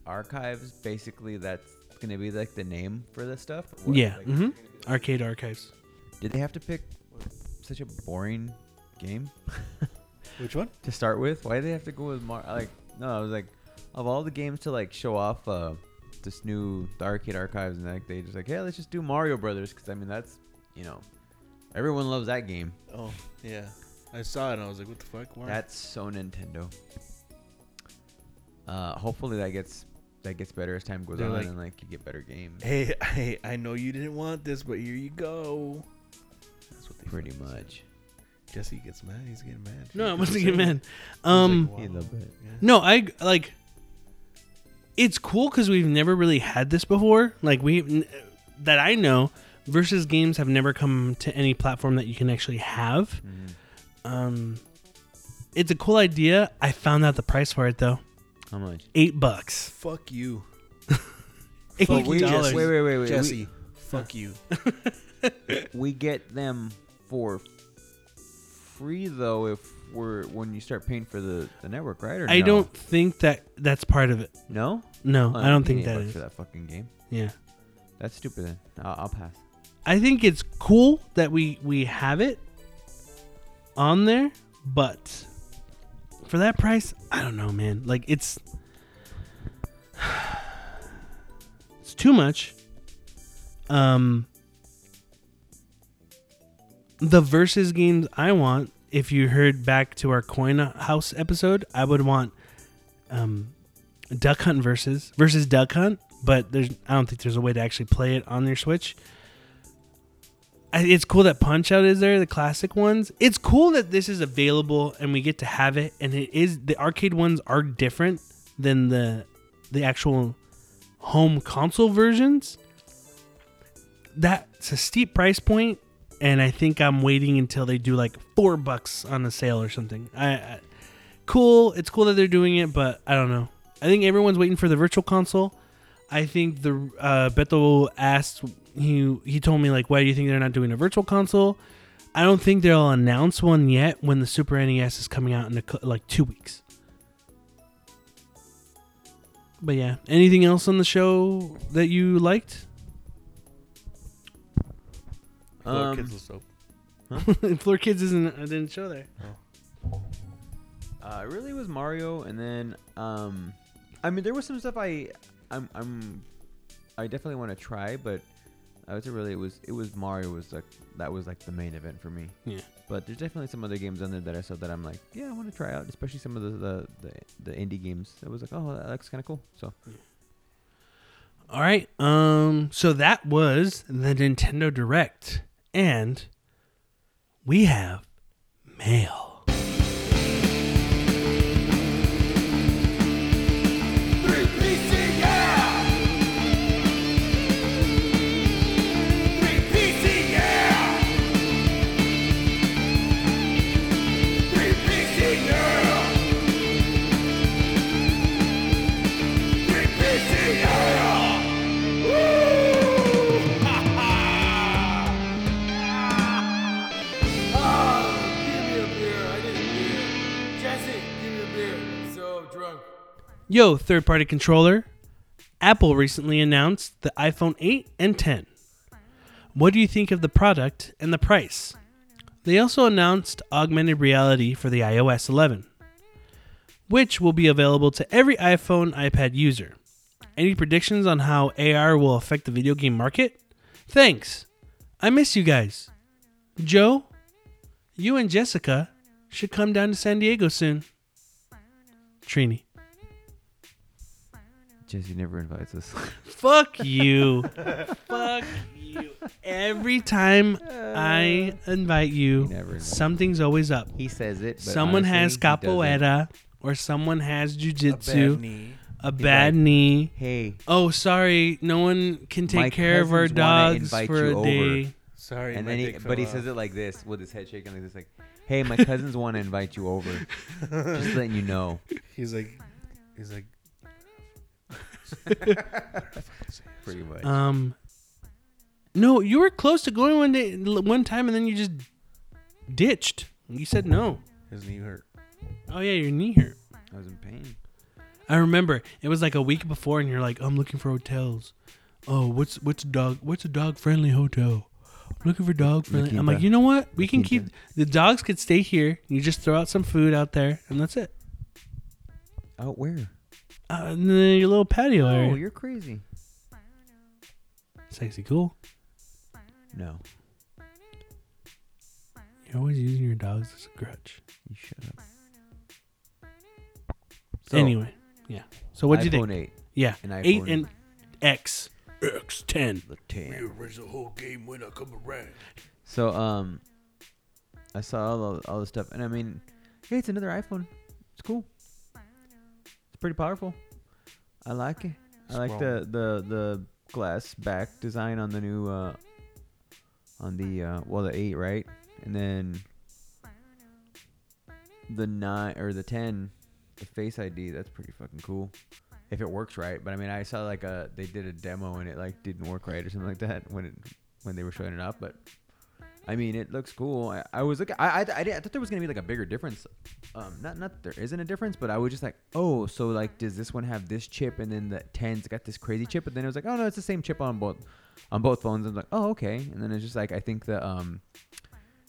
Archives basically that's gonna be like the name for this stuff? what? yeah. Like, hmm Arcade Archives. Did they have to pick such a boring game Which one? to start with? Why did they have to go with Mar? Like no, I was like, of all the games to like show off uh, this new the Arcade Archives, and like they just like, yeah, let's just do Mario Brothers because I mean that's you know everyone loves that game. Oh, yeah. I saw it and I was like, what the fuck? Why? That's so Nintendo. Uh, hopefully that gets that gets better as time goes They're on like- and like you get better games. hey, hey, I know you didn't want this, but here you go. That's what they Pretty fucking said. much. Jesse gets mad. He's getting mad. No, I He wasn't getting mad. He's like, Um, wow. He loved it. Yeah. No, I like. It's cool because we've never really had this before. Like we, n- that I know, versus games have never come to any platform that you can actually have. Mhm. Um, it's a cool idea. I found out the price for it though, How much? eight bucks. Fuck you, Eight Fuck you, dollars. Jesse. Wait, wait, wait, wait. Jesse. Fuck you. We, we get them for free though if we're when you start paying for the, the network, right? Or I no? don't think that that's part of it. No. No, I don't pay think eight that bucks is. for that fucking game. Yeah, That's stupid. Then I'll, I'll pass. I think it's cool that we we have it on there, but for that price, I don't know, man. Like it's it's too much. Um the versus games I want, if you heard back to our coin house episode, I would want um Duck Hunt versus versus Duck Hunt, but there's I don't think there's a way to actually play it on your Switch. It's cool that Punch Out is there, the classic ones. It's cool that this is available and we get to have it. And it is the arcade ones are different than the the actual home console versions. That's a steep price point, and I think I'm waiting until they do like four bucks on a sale or something. I, I cool. It's cool that they're doing it, but I don't know. I think everyone's waiting for the virtual console. I think the uh, Beto asked he he told me like, why do you think they're not doing a virtual console? I don't think they'll announce one yet when the Super NES is coming out in a, like two weeks. But yeah, anything else on the show that you liked? Floor Um, Kids was dope. Floor Kids isn't uh, didn't show there. Uh, it really was Mario, and then um, I mean there was some stuff I I'm I'm I definitely want to try, but I would say really it was it was Mario was like that was like the main event for me. Yeah. But there's definitely some other games on there that I saw that I'm like, yeah, I want to try out, especially some of the the the, the indie games. It was like, oh, that looks kind of cool. So All right. Um. So that was the Nintendo Direct, and we have mail. Yo, third party controller. Apple recently announced the iPhone 8 and 10. What do you think of the product and the price? They also announced augmented reality for the iOS 11, which will be available to every iPhone, iPad user. Any predictions on how AR will affect the video game market? Thanks. I miss you guys. Joe, you and Jessica should come down to San Diego soon. Trini. Jesse never invites us. Fuck you. Fuck you. Every time I uh, invite you, never invites something's always up. he says it. But Someone honestly, has he doesn't. capoeira or someone has A jujitsu, bad knee. a bad, like, knee. Hey, Oh, sorry, no one can take My care of our cousins wanna dogs invite for you a over. day. Sorry, and my then he, dick but he says it like this with his head shaking like this, like, "Hey, my cousins want to invite you over. Just letting you know." He's like, he's like, Pretty much. Um, no, you were close to going one day, one time, and then you just ditched. You said no. his knee hurt. Oh yeah, your knee hurt. I was in pain. I remember it was like a week before, and you're like, "I'm looking for hotels." Oh, what's what's a dog? What's a dog friendly hotel? I'm looking for dog friendly. I'm like, you know what? We can keep the dogs could stay here. You just throw out some food out there, and that's it. Out where? Uh, in your little patio Oh, area. you're crazy. Sexy cool. No, You're always using your dogs as a grudge. you shut up. So, anyway, yeah. So what'd you think? iPhone 8 Yeah, and eight and X, X ten. the 10. the whole game when I come around. So um, I saw all the, all the stuff, and I mean, hey, it's another iPhone. It's cool. It's pretty powerful. I like it. I like the the the glass back design on the new uh on the uh well the eight right, and then the nine or the ten, the Face ID. That's pretty fucking cool. If it works right, but I mean, I saw like a they did a demo and it like didn't work right or something like that when it when they were showing it up, but I mean, it looks cool. I, I was looking. I, I, I, I thought there was gonna be like a bigger difference. Um, not not there isn't a difference, but I was just like, oh, so like, does this one have this chip, and then the 10's got this crazy chip? But then it was like, oh no, it's the same chip on both on both phones. I'm like, oh okay. And then it's just like, I think the um,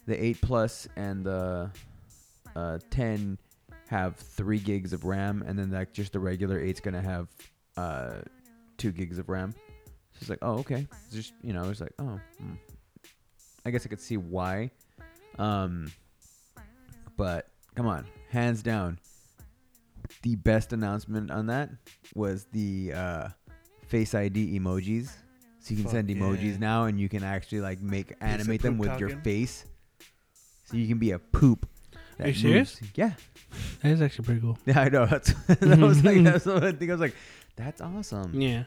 the 8 Plus and the uh 10 have three gigs of RAM, and then like just the regular 8's gonna have uh two gigs of RAM. It's like, oh okay. It's just you know, it's like, oh. Hmm. I guess I could see why. Um, but come on, hands down, the best announcement on that was the uh, Face ID emojis. So you can Fuck send emojis yeah. now, and you can actually like make animate them with your face. So you can be a poop. Are you that serious? moves. Yeah. That is actually pretty cool. Yeah, I know. That's that was like that's what I think. I was like, that's awesome. Yeah.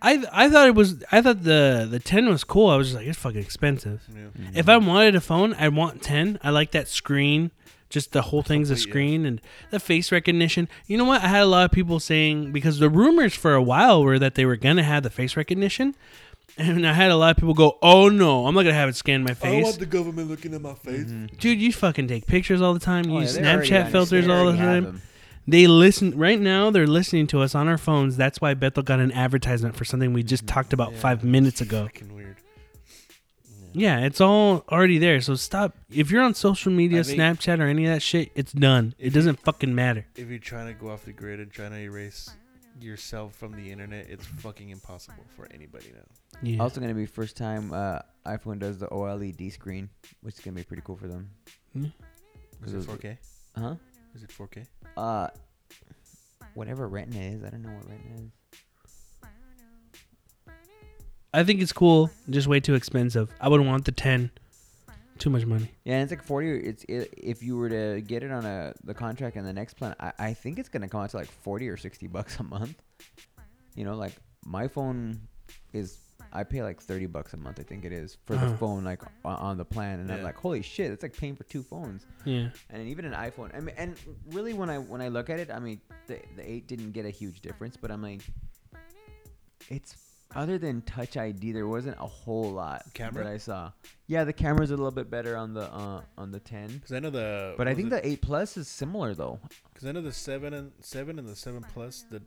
I I thought it was I thought the the 10 was cool. I was just like it's fucking expensive. Yeah. Mm-hmm. If I wanted a phone, I'd want 10. I like that screen. Just the whole thing's a Complete, yeah. screen and the face recognition. You know what? I had a lot of people saying because the rumors for a while were that they were gonna have the face recognition, and I had a lot of people go, "Oh no, I'm not gonna have it scan my face." I don't want the government looking at my face. Dude, you fucking take pictures all the time. You Oh, use yeah, they Snapchat filters all the time. them. They listen right now. They're listening to us on our phones. That's why Bethel got an advertisement for something we just talked about Yeah, five minutes ago. Weird. Yeah, it's all already there. So stop. If you're on social media, I think- Snapchat or any of that shit, it's done. It doesn't fucking matter. If you're trying to go off the grid and trying to erase yourself from the internet, it's fucking impossible for anybody now. Yeah. Also gonna be first time uh, iPhone does the OLED screen, which is gonna be pretty cool for them. Hmm. Is it 4K? Huh? Is it 4K? Uh, whatever Retina is, I don't know what Retina is. I think it's cool. Just way too expensive. I wouldn't want the 10. Too much money. Yeah, and it's like forty. It's i if you were to get it on a the contract and the next plan, I, I think it's gonna come out to like forty or sixty bucks a month. You know, like my phone is I pay like thirty bucks a month. I think it is for the Uh-huh. phone like o- on the plan, and I'm like, holy shit, it's like paying for two phones. Yeah. And even an iPhone. I mean, and really, when I when I look at it, I mean, the the eight didn't get a huge difference, but I'm like, it's other than Touch ID, there wasn't a whole lot Camera? that I saw. Yeah, the camera's a little bit better on the uh, on the ten, Because I know the. but I think the eight plus is similar though. Because I know the seven and seven and the seven plus. The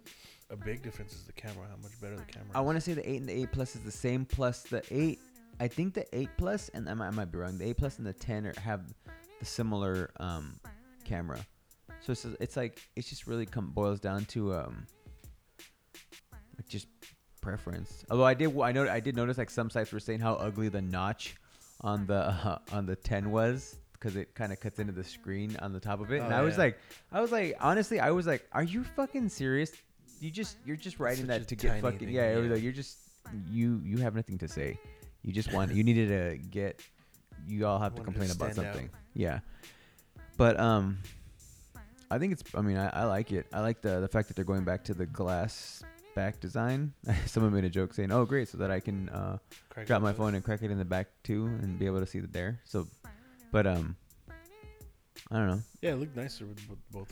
a big difference is the camera. How much better the camera. I is. want to say the eight and the eight plus is the same. Plus the eight, I think the eight plus and I might, I might be wrong. The eight plus and the ten are, have the similar um, camera. So it's it's like it's just really come boils down to um, like just preference. Although I did I know I did notice like some sites were saying how ugly the notch on the uh, on the ten was because it kind of cuts into the screen on the top of it. and Oh, I was like, I was like, honestly, I was like, are you fucking serious? You just you're just writing Such that to get fucking thing, yeah. Yeah. you're just you you have nothing to say. You just want you needed to get. You all have to Wanted to complain about stand out. something. Yeah, but um, I think it's. I mean, I, I like it. I like the the fact that they're going back to the glass back design. Someone made a joke saying, "Oh, great, so that I can uh, Crack drop my phone and crack it in the back too, and be able to see it there." So, but um, I don't know. Yeah, it looked nicer with both.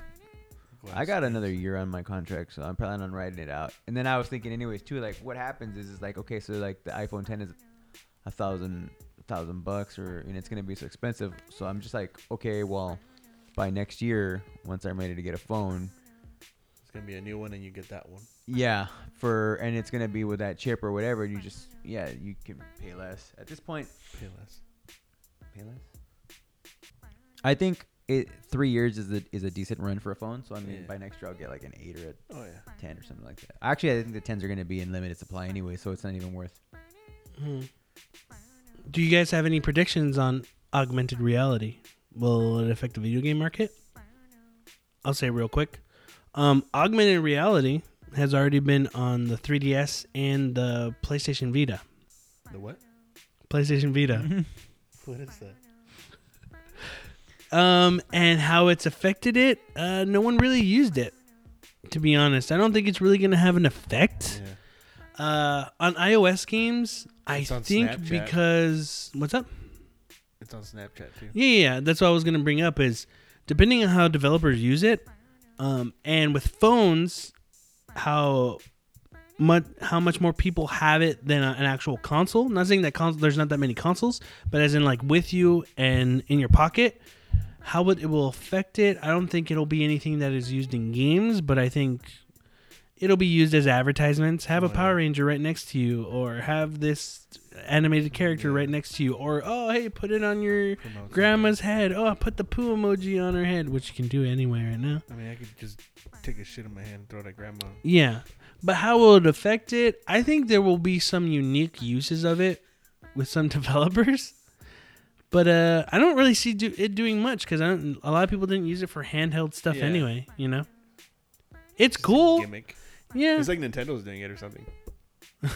I got another year on my contract, so I'm planning on writing it out. And then I was thinking, anyways, too, like what happens is, is like, okay, so like the iPhone 10 is a thousand, a thousand bucks, or and it's gonna be so expensive. So I'm just like, okay, well, by next year, once I'm ready to get a phone, It's gonna be a new one, and you get that one. yeah, for and it's gonna be with that chip or whatever, and you just, yeah, you can pay less. At this point, Pay less. pay less. I think it three years is a is a decent run for a phone. So I mean, Yeah. by next year I'll get like an eight or a Oh yeah. 10 or something like that. Actually, I think the 10s are going to be in limited supply anyway, so it's not even worth. Hmm. Do you guys have any predictions on augmented reality? Will it affect the video game market? I'll say real quick. Um, augmented reality has already been on the 3DS and the PlayStation Vita. The what? PlayStation Vita. What is that? Um, and how it's affected it, uh, no one really used it. To be honest, I don't think it's really going to have an effect. Yeah. Uh, on iOS games, I It's on think Snapchat. because what's up? It's on Snapchat too. Yeah, yeah. That's what I was gonna bring up. Is depending on how developers use it, um, and with phones, how much how much more people have it than a, an actual console. Not saying that cons- there's not that many consoles, but as in like with you and in your pocket, how would it will affect it? I don't think it'll be anything that is used in games, but I think it'll be used as advertisements. Have a. Power Ranger right next to you, or have this animated character right next to you, or oh hey, put it on your Promote grandma's head. Oh, put the poo emoji on her head, which you can do anyway right now. I mean, I could just take a shit in my hand, and throw it at grandma. Yeah, but how will it affect it? I think there will be some unique uses of it with some developers, but uh, I don't really see do- it doing much because a lot of people didn't use it for handheld stuff Yeah. anyway. You know, it's Just a cool. Gimmick. Yeah, It's like Nintendo's doing it or something.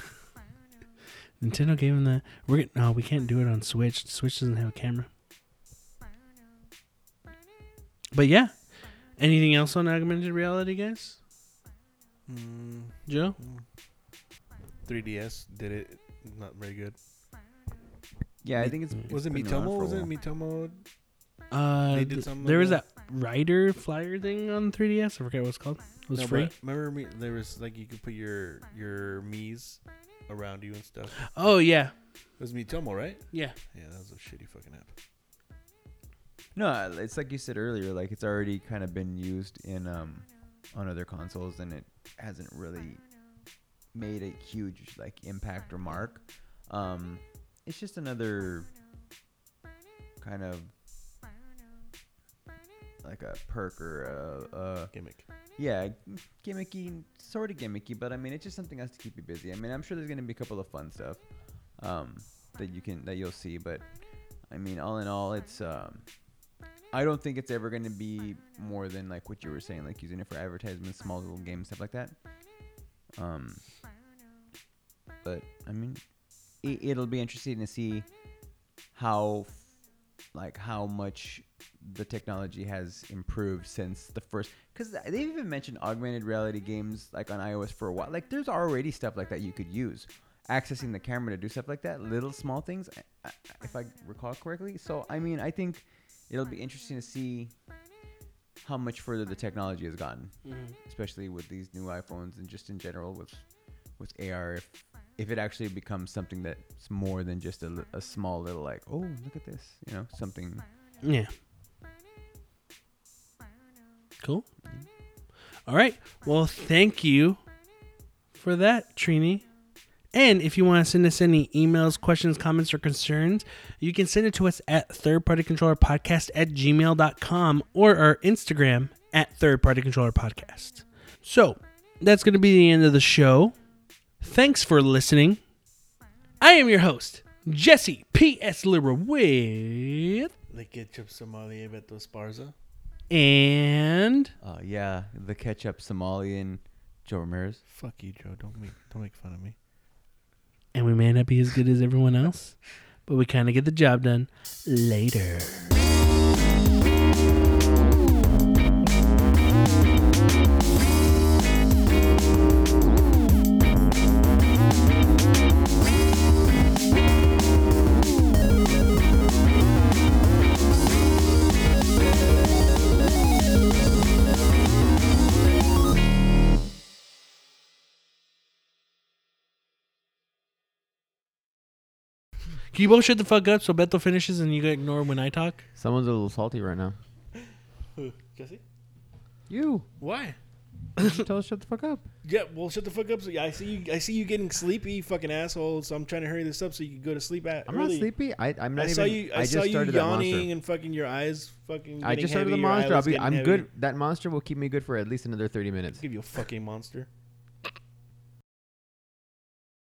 Nintendo gave him that. We're get- no, we can't do it on Switch. Switch doesn't have a camera. But yeah, anything else on augmented reality, guys? Mm, Joe? 3DS did it. Not very good. Yeah, I think it's. Was it it's been Miitomo? Was it while. Miitomo? Uh, They did th- something there like was that? that rider flyer thing on 3DS. I forget what it's called. It was No, free. but Remember me? There was like you could put your your Mii's around you and stuff. Oh yeah, It was Miitomo, right? yeah. Yeah, that was a shitty fucking app. No, uh, it's like you said earlier. Like it's already kind of been used in um on other consoles, and it hasn't really made a huge like impact or mark. Um, it's just another kind of like a perk or a, a Gimmick. Yeah, gimmicky, sort of gimmicky, but I mean, it's just something else to keep you busy. I mean, I'm sure there's gonna be a couple of fun stuff um, that you can that you'll see, but I mean, all in all, it's um, I don't think it's ever gonna be more than like what you were saying, like using it for advertisements, small little games, stuff like that. Um, but I mean, it, it'll be interesting to see how like how much the technology has improved since the first because they've even mentioned augmented reality games like on ios for a while. Like there's already stuff like that you could use. Accessing the camera to do stuff like that little small things if i recall correctly. So i mean i think it'll be interesting to see how much further the technology has gotten. Mm-hmm. Especially with these new iPhones and just in general with with AR if if it actually becomes something that's more than just a, a small little like oh look at this you know something Yeah. Cool. Mm-hmm. All right. Well, thank you for that, Trini. And if you want to send us any emails, questions, comments, or concerns, you can send it to us at thirdpartycontrollerpodcast at gmail.com or our Instagram at thirdpartycontrollerpodcast. So that's going to be the end of the show. Thanks for listening. I am your host, Jesse P.S. Lira with. The ketchup sommelier Beto Esparza. And uh yeah the ketchup Somalian Joe Ramirez Fuck you, Joe. Don't make don't make fun of me. and we may not be as good as everyone else, but we kind of get the job done. Later. Can you both shut the fuck up so Beto finishes and you can ignore when I talk? someone's a little salty right now Who? Jesse? you Why? You tell us shut the fuck up Yeah, well, shut the fuck up. So yeah, I see you. I see you getting sleepy, fucking asshole. So I'm trying to hurry this up so you can go to sleep at. I'm early. not sleepy I I'm not I even saw you. I, I saw just you started that monster yawning and fucking your eyes fucking. I getting just started the heavy, your monster. I'll eyelids be, getting I'm heavy. good. That monster will keep me good for at least another 30 minutes. Give you a fucking monster.